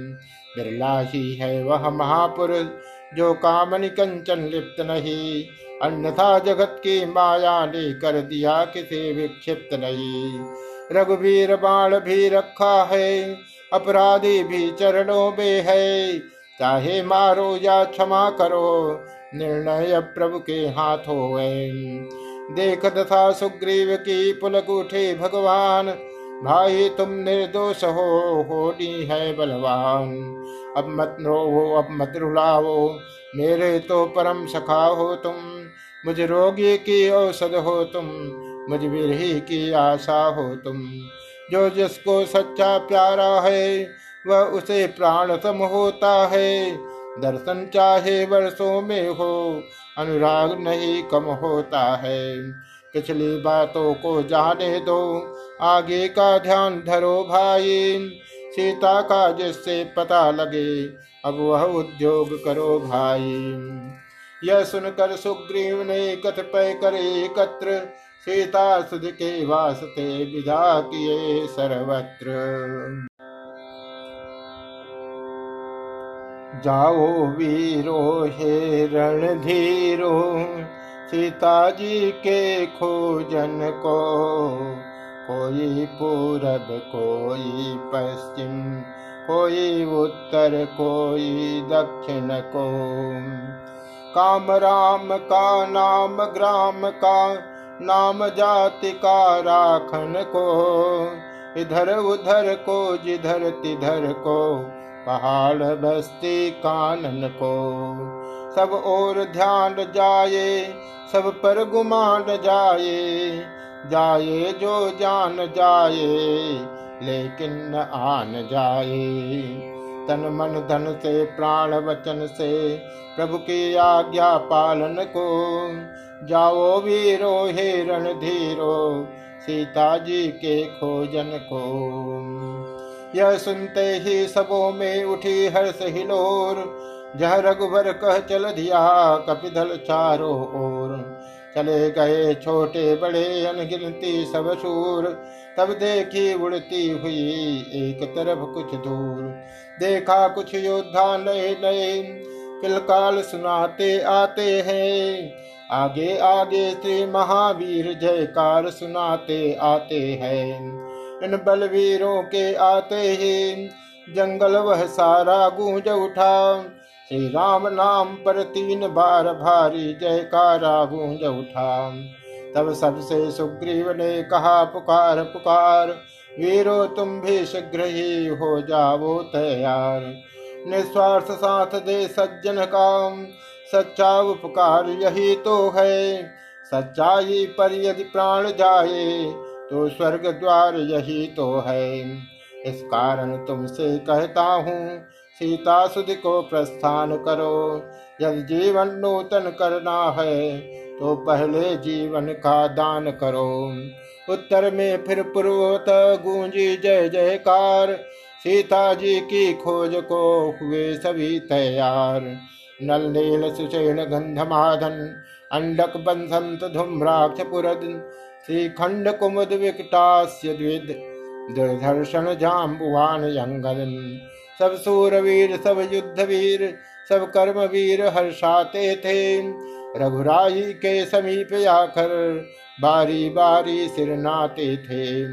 बिरला ही है वह महापुरुष जो कामनि कंचन लिप्त नहीं। अन्यथा जगत की माया ने कर दिया किसी विक्षिप्त नहीं। रघुवीर बाण भी रखा है, अपराधी भी चरणों में है। चाहे मारो या क्षमा करो, निर्णय प्रभु के हाथ हो। देख दशा सुग्रीव की पुलक उठे, भगवान, भाई तुम निर्दोष हो होनी है बलवान। अब मत रोवो, अब मत रुलाओ मेरे तो परम सखा हो तुम, मुझ रोगी की औषध हो तुम। मुझ विरही की आशा हो तुम। जो जिसको सच्चा प्यारा है, वह उसे प्राण सम होता है। दर्शन चाहे वर्षों में हो, अनुराग नहीं कम होता है। पिछली बातों को जाने दो, आगे का ध्यान धरो भाई। सीता का जिससे पता लगे, अब वह उद्योग करो भाई। यह सुनकर सुग्रीव ने कथपय करे एकत्र सीता सुध के वास्ते विदा किए सर्वत्र। जाओ वीरो, हे रणधीरो, सीता जी के खोजन को। कोई पूरब, कोई पश्चिम, कोई उत्तर, कोई दक्षिण को। काम राम का नाम ग्राम का, नाम जाति का राखन को। इधर उधर को, जिधर तिधर को, पहाड़ बस्ती कानन को। सब और ध्यान जाए, सब पर गुमान जाए जाए जो जान जाए, लेकिन आन जाए। तन मन धन से, प्राण वचन से प्रभु की आज्ञा पालन को। जाओ वीरो हे रणधीरो सीता जी के खोजन को। यह सुनते ही सबों में उठी हर्ष हिलोर। जह रघुबर कह चल दिया, कपिधल चारों ओर। चले गए छोटे बड़े अनगिनती सब सूर तब देखी उड़ती हुई एक तरफ़ कुछ दूर। देखा कुछ योद्धा नए नए, किलकाल सुनाते आते हैं। आगे आगे श्री महावीर जयकार सुनाते आते हैं। इन बलवीरों के आते ही। जंगल वह सारा गूंज उठा। श्री राम नाम पर तीन बार भारी जयकारा गूंज उठा। तब सबसे सुग्रीव ने कहा, पुकार पुकार, वीरो तुम भी शीघ्र ही हो जाओ तैयार। निस्वार्थ साथ दे सज्जन काम, सच्चा उपकार यही तो है। सच्चाई पर यदि प्राण जाए तो स्वर्ग द्वार यही तो है। इस कारण तुमसे कहता हूँ सीता सुध को प्रस्थान करो यदि जीवन नूतन करना है तो पहले जीवन का दान करो। उत्तर में फिर पूर्वत गूंजी जय जयकार। सीता जी की खोज को हुए सभी तैयार। नल नील सुचैन गंधमाधन अंडक बंसंत धूम्राक्ष पुरद, श्रीखंड कुमुद विकटास्य द्विद, दुर्धर्षण जाम्बुवान यंगन सब सूरवीर, सब युद्ध वीर सब कर्म वीर हर्षाते थे। रघुराई के समीप आकर बारी बारी सिर नाते थे।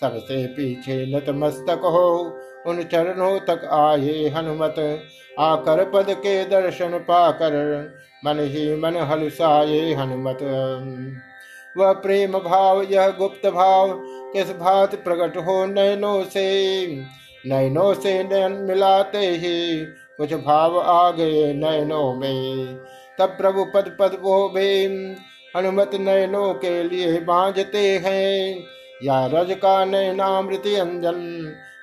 सबसे पीछे नतमस्तक हो, उन चरणों तक आए हनुमत। आकर पद के दर्शन पाकर मन ही मन हलसाए हनुमत। वह प्रेम भाव, यह गुप्त भाव, किस भात प्रकट हो नैनों से? नैनों से नैन मिलाते ही कुछ भाव आ गए नैनों में। तब प्रभु पद पद वो भी हनुमत नैनों के लिए बांझते हैं। या रज का नैनामृत अंजन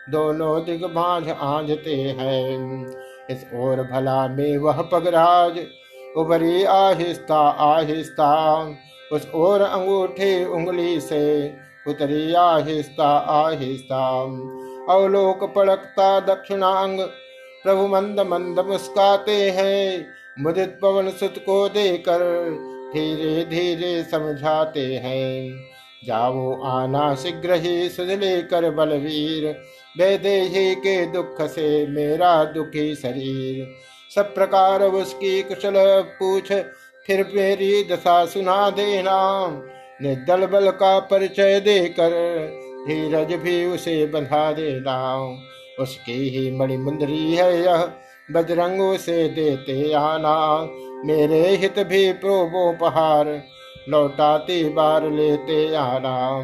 दोनों दिग बांझ आंझते हैं। इस ओर भला में वह पगराज उभरी आहिस्ता आहिस्ता उस ओर अंगूठे उंगली से उतरी आहिस्ता आहिस्ता। अवलोक पड़कता दक्षिणांग। प्रभु मंद मंद मुस्काते हैं। मुदित पवन सुत को देकर धीरे धीरे समझाते हैं। जाओ आना शीघ्र ही सुध लेकर बलवीर। बेदेही के दुख से मेरा दुखी शरीर। सब प्रकार उसकी कुशल पूछ, फिर मेरी दशा सुना देना। निर्दल बल का परिचय देकर धीरज भी उसे बंधा देना। उसकी ही मणि मुंदरी है यह, बजरंगों से देते आना। मेरे हित भी प्रोबोपहार लौटाती बार लेते आना।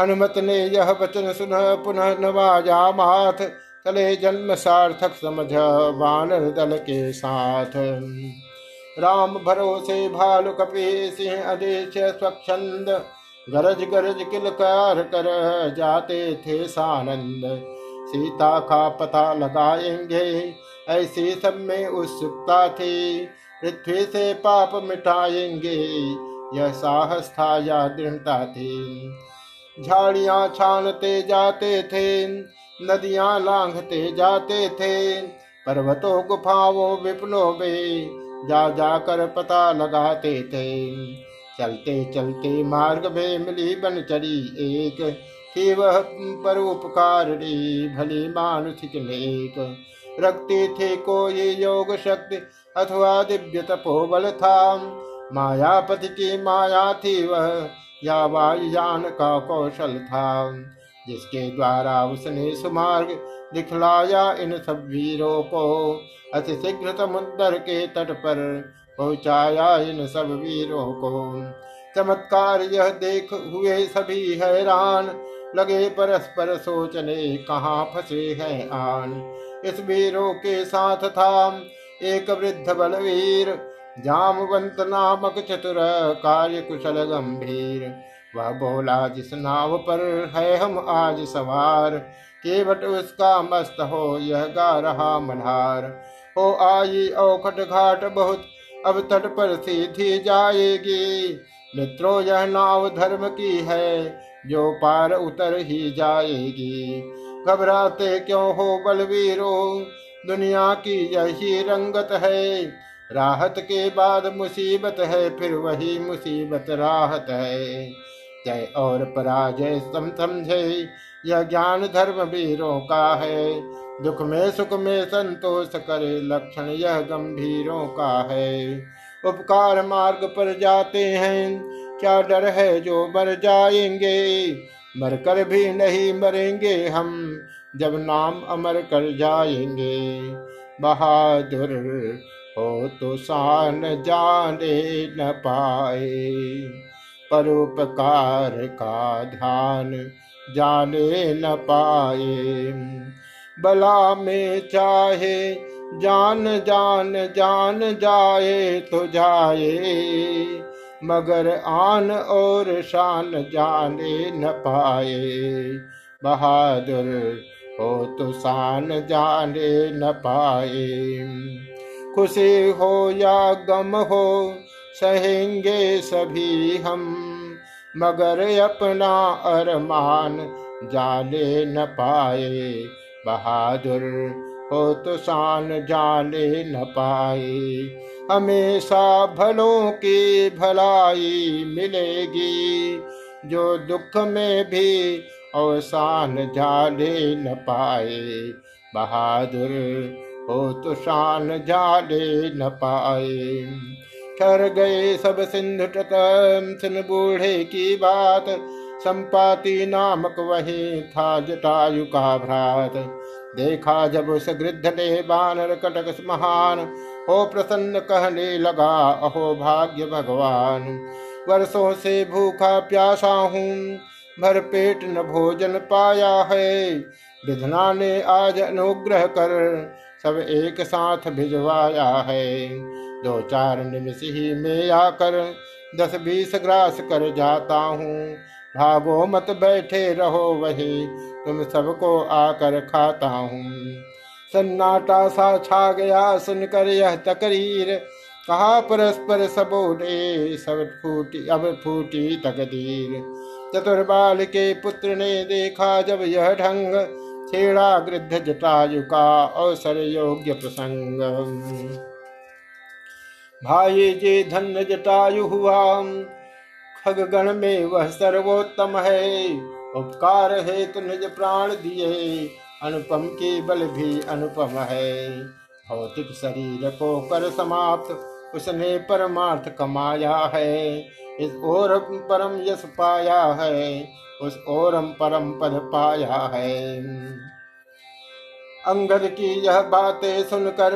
हनुमत ने यह वचन सुन पुनः नवाजा माथ, चले जन्म सार्थक समझ वानर दल के साथ। राम भरोसे भालु कपि सिंह आदेश स्वच्छंद गरज गरज किलकार कर जाते थे सानंद। सीता का पता लगाएँगे, ऐसी सब में उत्सुकता थी। पृथ्वी से पाप मिटाएँगे, यह साहस था, या दृढ़ता थी। झाड़ियाँ छानते जाते थे, नदियाँ लांघते जाते थे, पर्वतों, गुफाओं विपनों में जा जाकर पता लगाते थे। चलते चलते मार्ग में मिली बनचरी एक। थी वह परोपकारिणी भली मानुषिक नेक रखती थी कोई योग शक्ति, अथवा दिव्य तपोबल था मायापति की माया थी वह, या वायुयान का कौशल था जिसके द्वारा उसने सुमार्ग दिखलाया इन सब वीरों को। अति शीघ्र समुद्र के तट पर पहुँचाया इन सब वीरों को। चमत्कार यह देख हुए सभी हैरान, लगे परस्पर सोचने कहाँ फंसे हैं आन। इस वीरों के साथ था एक वृद्ध बलवीर, जामवंत नामक चतुर कार्य कुशल गंभीर। वह बोला, जिस नाव पर है हम आज सवार, केवट उसका मस्त हो, यह गा रहा मल्हार। हो आई औखट घाट बहुत अब तट पर सीधी जाएगी। मित्रों, यह नाव धर्म की है, जो पार उतर ही जाएगी। घबराते क्यों हो बलवीरो? दुनिया की यही रंगत है। राहत के बाद मुसीबत है, फिर वही मुसीबत राहत है। जय और पराजय सम समझे, यह ज्ञान धर्म वीरों का है। दुख में सुख में संतोष करे, लक्षण यह गंभीरों का है। उपकार मार्ग पर जाते हैं, क्या डर है जो मर जाएँगे? मर कर भी नहीं मरेंगे हम, जब नाम अमर कर जाएँगे। बहादुर हो तो शान जाने न पाए परोपकार का ध्यान जाने न पाए। बला में चाहे, जान जान जान जाए तो जाए। मगर आन और शान जाने न पाए। बहादुर हो तो शान जाने न पाए। खुशी हो या गम हो, सहेंगे सभी हम। मगर अपना अरमान जाने न पाए। बहादुर हो तो शान जाने न पाए हमेशा भलों की भलाई मिलेगी, जो दुख में भी अवसान जाने न पाए। बहादुर हो तो शान जाले न पाए। ठर गए सब सिंधु सिन बूढ़े की बात। संपाति नामक वही था जटायु का भ्रात। देखा जब उस गृद्ध ने बानर कटक महान, हो प्रसन्न कहने लगा, अहो भाग्य भगवान, वर्षों से भूखा प्यासा हूँ, भर पेट न भोजन पाया है। विधना ने आज अनुग्रह कर, सब एक साथ भिजवाया है। दो चार निमिष ही में आकर दस बीस ग्रास कर जाता हूँ भागो मत बैठे रहो वही, तुम सबको आकर खाता हूँ। सन्नाटा सा छा गया सुनकर यह तकरीर, कहा परस्पर सबोले सब फूटी, अब फूटी तकदीर। चतुर्बाल के पुत्र ने देखा जब यह ढंग, छेड़ा गृद्ध जटायु का अवसर योग्य प्रसंग। भाई जी, धन्य जटायु हुआ। खगगण में वह सर्वोत्तम है उपकार है तो निज प्राण दिए, अनुपम के बल भी अनुपम है। भौतिक शरीर को कर समाप्त, उसने परमार्थ कमाया है। इस ओर परम यश पाया है, उस ओरम परम पद पाया है। अंगद की यह बातें सुनकर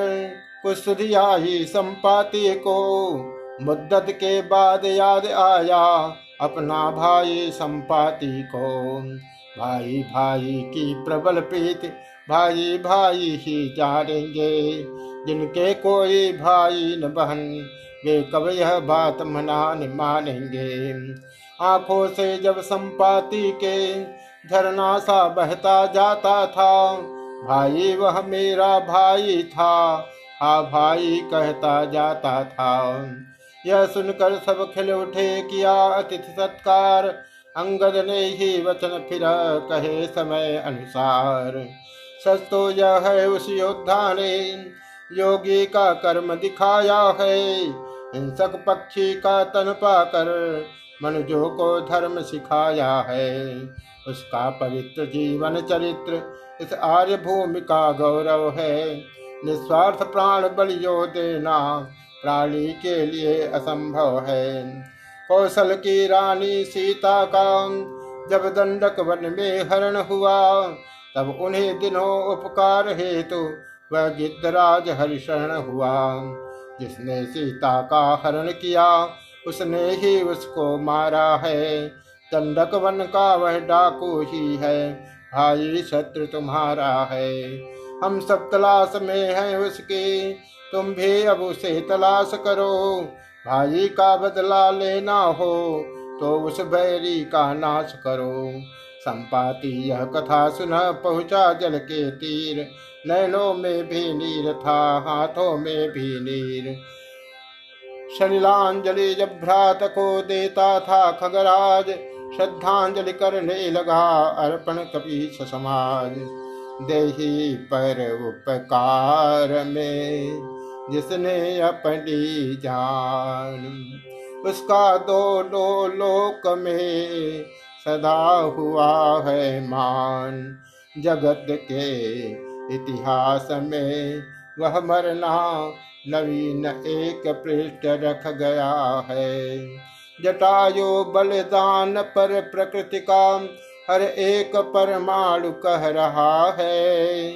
कुछ ही संपाति को मुद्दत के बाद याद आया, अपना भाई संपाति को। भाई भाई की प्रबल प्रीत, भाई भाई ही जानेंगे। जिनके कोई भाई न बहन, वे कब यह बात मना मानेंगे। आँखों से जब संपाति के झरना सा बहता जाता था, भाई वह मेरा भाई था, हा भाई कहता जाता था। यह सुनकर सब खिल उठे किया अतिथि सत्कार। अंगद ने ही वचन फिर कहे समय अनुसार। सच तो यह है उस योद्धा ने योगी का कर्म दिखाया है। हिंसक पक्षी का तन पाकर मनुजों को धर्म सिखाया है। उसका पवित्र जीवन चरित्र इस आर्य भूमि का गौरव है। निस्वार्थ प्राण बलियो देना प्राणी के लिए असंभव है। कौशल की रानी सीता का जब दंडक वन में हरण हुआ, तब उन्हें दिनों उपकार हेतु वह गिद्धराज हरिशरण हुआ। जिसने सीता का हरण किया, उसने ही उसको मारा है। दंडक वन का वह डाकू ही है। भाई शत्रु तुम्हारा है। हम सब तलाश में हैं उसके। तुम भी अब उसे तलाश करो। भाई का बदला लेना हो तो उस बैरी का नाश करो। संपाति यह कथा सुन पहुँचा जल के तीर। नैनों में भी नीर था, हाथों में भी नीर। शलिलांजलि जब भ्रात को देता था खगराज, श्रद्धांजलि करने लगा अर्पण कपि समाज। देही पर उपकार में जिसने अपनी जान उसका दो दो लोक में सदा हुआ है मान। जगत के इतिहास में वह मरना नवीन एक पृष्ठ रख गया है। जटायु बलिदान पर प्रकृति का हर एक परमाणु कह रहा है।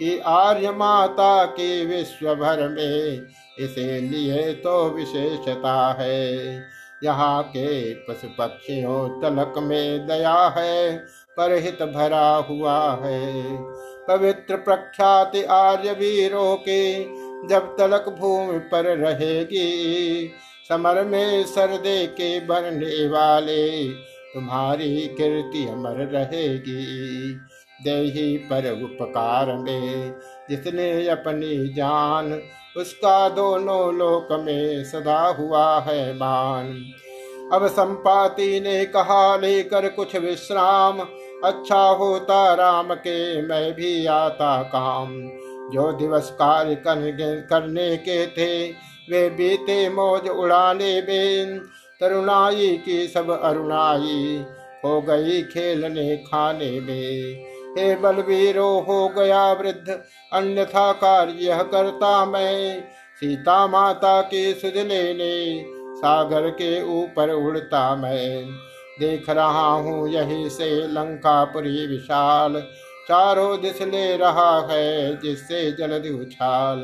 कि आर्य माता के विश्व भर में इसे लिए तो विशेषता है। यहाँ के पशु पक्षियों तलक में दया है पर हित भरा हुआ है। पवित्र प्रख्याति आर्य वीरों के जब तलक भूमि पर रहेगी, समर में सरदे के बनने वाले तुम्हारी कीर्ति अमर रहेगी। देही पर उपकार में। जिसने अपनी जान, उसका दोनों लोक में सदा हुआ है मान। अब संपाति ने कहा, लेकर कुछ विश्राम। अच्छा होता राम के, मैं भी आता काम। जो दिवस कार्य करने के थे, वे बीते मौज उड़ाने बेन तरुणाई की सब अरुणाई हो गई खेलने खाने में। हे बलवीरो, हो गया वृद्ध, अन्यथा कार्य करता मैं। सीता माता की सुध लेने, सागर के ऊपर उड़ता मैं। देख रहा हूँ यही से लंकापुरी विशाल, चारों दिश ले रहा है जिससे जल्दी उछाल।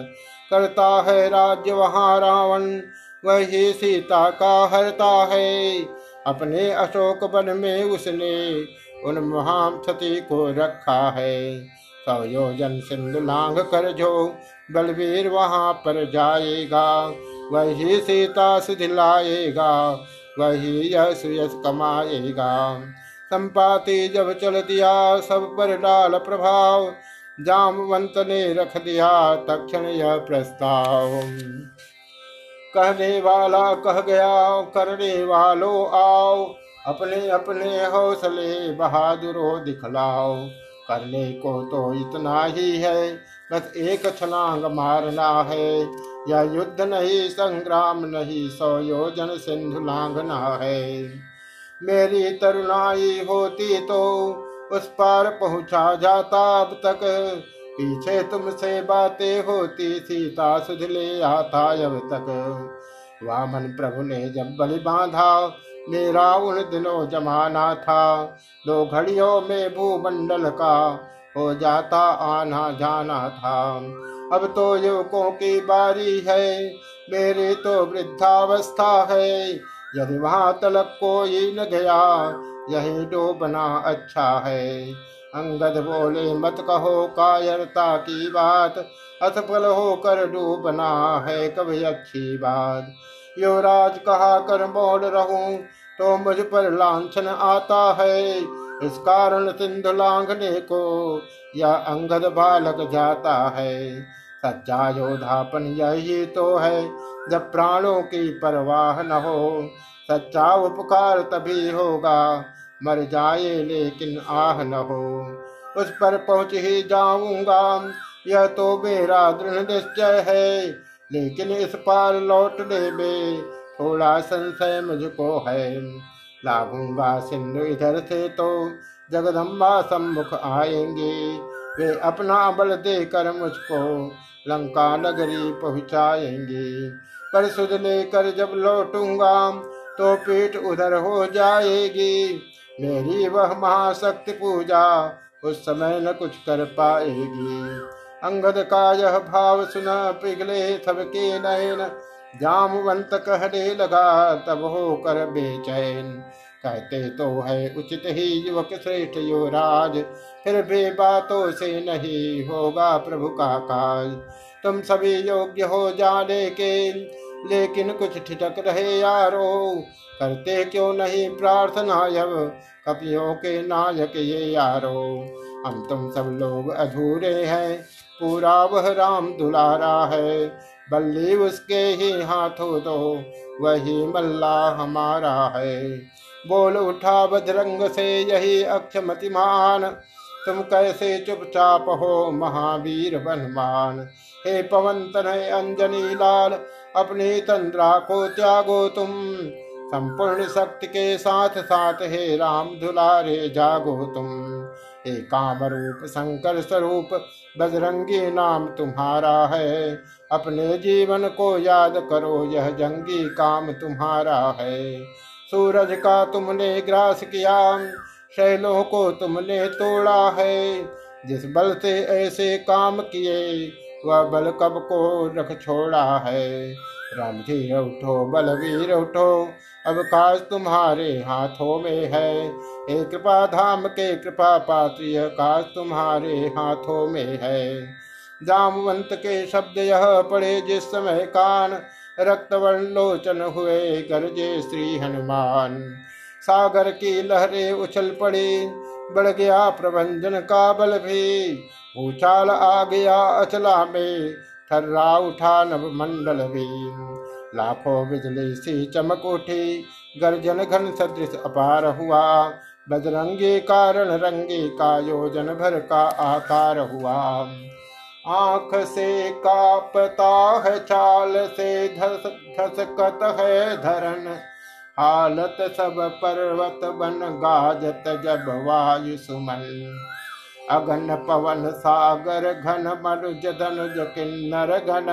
करता है राज्य वहाँ रावण, वही सीता का हरता है। अपने अशोक वन में उसने उन महाक्षति को रखा है। सौ योजन सिंधु लांग कर जो बलवीर वहाँ पर जाएगा, वही सीता सिधिलाएगा वही यश यश कमाएगा। संपाति जब चल दिया, सब पर डाल प्रभाव, जामवंत ने रख दिया तक्षण यह प्रस्ताव। कहने वाला कह गया, करने वालों आओ अपने अपने हौसले बहादुरों दिखलाओ। करने को तो इतना ही है, बस एक छलांग मारना है। या युद्ध नहीं, संग्राम नहीं सौ योजन सिंधु लांघना है। मेरी तरुणाई होती तो उस पार पहुँचा जाता अब तक। पीछे तुमसे बातें होती, सीता सुध ले आता अब तक। वामन प्रभु ने जब बलि बांधा मेरा उन दिनों जमाना था। दो घड़ियों में भूमंडल का हो जाता, आना जाना था। अब तो युवकों की बारी है, मेरी तो वृद्धावस्था है। यदि वहाँ तलक कोई न गया, यही डूबना अच्छा है। अंगद बोले, मत कहो कायरता की बात, असफल होकर डूबना है कभी अच्छी बात। युवराज कहा, कर मोड़ रहूँ तो मुझ पर लाछन आता है। इस कारण सिंधु लांघने को या अंगद बालक जाता है। सच्चा योधापन यही तो है, जब प्राणों की परवाह न हो। सच्चा उपकार तभी होगा, मर जाए लेकिन आह न हो। उस पर पहुँच ही जाऊँगा, यह तो मेरा दृढ़ निश्चय है। लेकिन इस पार लौटने में थोड़ा संशय मुझको है। लागूँगा सिंधु इधर से तो जगदम्बा सम्मुख आएँगे। वे अपना बल देकर मुझको लंका नगरी पहुँचाएँगे। पर सुध लेकर जब लौटूँगा तो पीठ उधर हो जाएगी। मेरी वह महाशक्ति पूजा उस समय न कुछ कर पाएगी। अंगद का यह भाव सुना पिघले सबके नयन। जामवंत कहने लगा तब हो कर बेचैन। कहते तो है उचित ही युवक श्रेष्ठ युवराज। फिर भी बातों से नहीं होगा प्रभु का काज। तुम सभी योग्य हो जाने के, लेकिन कुछ ठिठक रहे यारो। करते क्यों नहीं प्रार्थना अब कपियों के नायक ये यारो। हम तुम सब लोग अधूरे हैं पूरा वह राम दुलारा है। बल्ली उसके ही हाथों दो, वही मल्ला हमारा है। बोल उठा बजरंग से यही अक्षमतिमान, तुम कैसे चुपचाप हो महावीर बनमान हे पवन तनय अंजनी लाल, अपनी तंद्रा को त्यागो तुम। संपूर्ण शक्ति के साथ साथ हे राम दुलारे, जागो तुम। हे काम रूप शंकर स्वरूप बजरंगी नाम तुम्हारा है। अपने जीवन को याद करो, यह जंगी काम तुम्हारा है। सूरज का तुमने ग्रास किया, शैलों को तुमने तोड़ा है। जिस बल से ऐसे काम किए, वह बल कब को रख छोड़ा है। रणधीर उठो बलवीर, उठो। अब काज तुम्हारे हाथों में है। हे कृपा धाम के कृपा पात्र काज तुम्हारे हाथों में है। जामवंत के शब्द यह पड़े जिस समय कान रक्त लोचन हुए गरजे श्री हनुमान। सागर की लहरें उछल पड़ी, बढ़ गया प्रबंधन का बल भी। उछाल आ गया अचला में, थर्रा उठा नव मंडल भी। लाखों बिजली सी चमक उठी, गर्जन घन सदृश अपार हुआ। बजरंगे कारण रंगे का योजन भर का आकार हुआ। आँख से कापता है, चाल से धस, धसकत है धरन। हालत सब पर्वत बन गाजत जब वायु सुमन। अगन पवन सागर, घन मनुज, धनुज, किन्नर, घन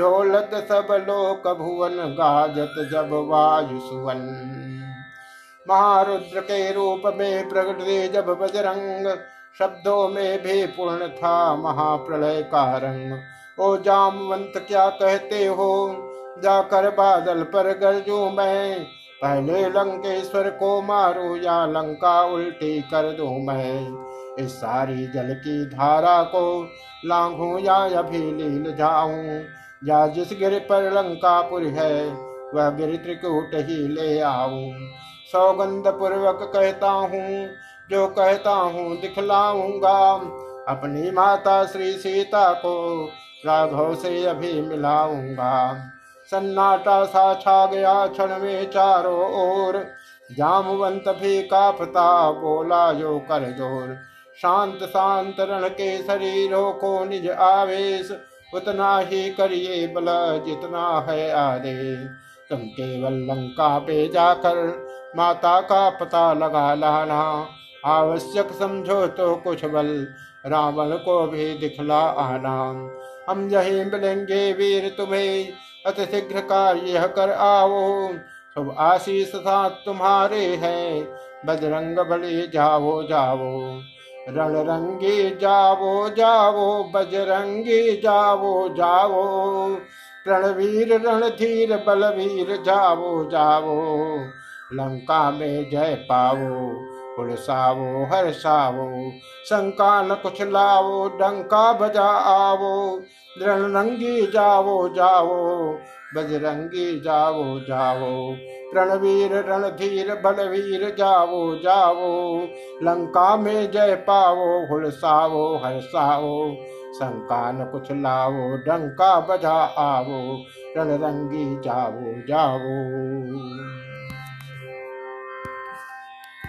ढोलत सब लोक भुवन गाजत जब वायु सुवन महारुद्र के रूप में प्रकट जब बजरंग शब्दों में भी पूर्ण था महाप्रलय का रंग ओ जामवंत क्या कहते हो? जाकर बादल पर गरजू मैं। पहले लंकेश्वर को मारू या लंका उल्टी कर दू मैं। इस सारी जल की धारा को लांघू या अभी लील जाऊँ? या जिस गिर पर लंकापुर है, वह गिर त्रिकूट ही ले आऊँ? सौगंध पूर्वक कहता हूँ, जो कहता हूँ दिखलाऊँगा। अपनी माता श्री सीता को राघव से अभी मिलाऊँगा। सन्नाटा सा छा गया क्षण में चारों ओर। जामवंत भी काफता बोला जो कर ज़ोर। शांत शांत रण के शरीरों को निज आवेश, उतना ही करिए बल जितना है आदेश। तुम केवल लंका पे जाकर माता का पता लगा लाना। आवश्यक समझो तो कुछ बल, रावण को भी दिखला आना। हम यही मिलेंगे वीर तुम्हें अति शीघ्र कार्य कर आओ। शुभ आशीष साथ तुम्हारे हैं, बजरंग बलि जाओ जाओ। रण रंगी जाओ जाओ, बजरंगी जावो जाओ। रणवीर, रणधीर, बलवीर जाओ जावो लंका में जय पावो पुलसावो हर्षावो शंका न कुछ लावो, डंका बजा आवो, रणरंगी जावो जावो, बजरंगी जावो जावो, रणवीर, रणधीर, बलवीर जावो जावो, लंका में जय पावो हुलसावो हर्षावो शंका न कुछ लावो, डंका बजा आवो, रणरंगी जावो जावो।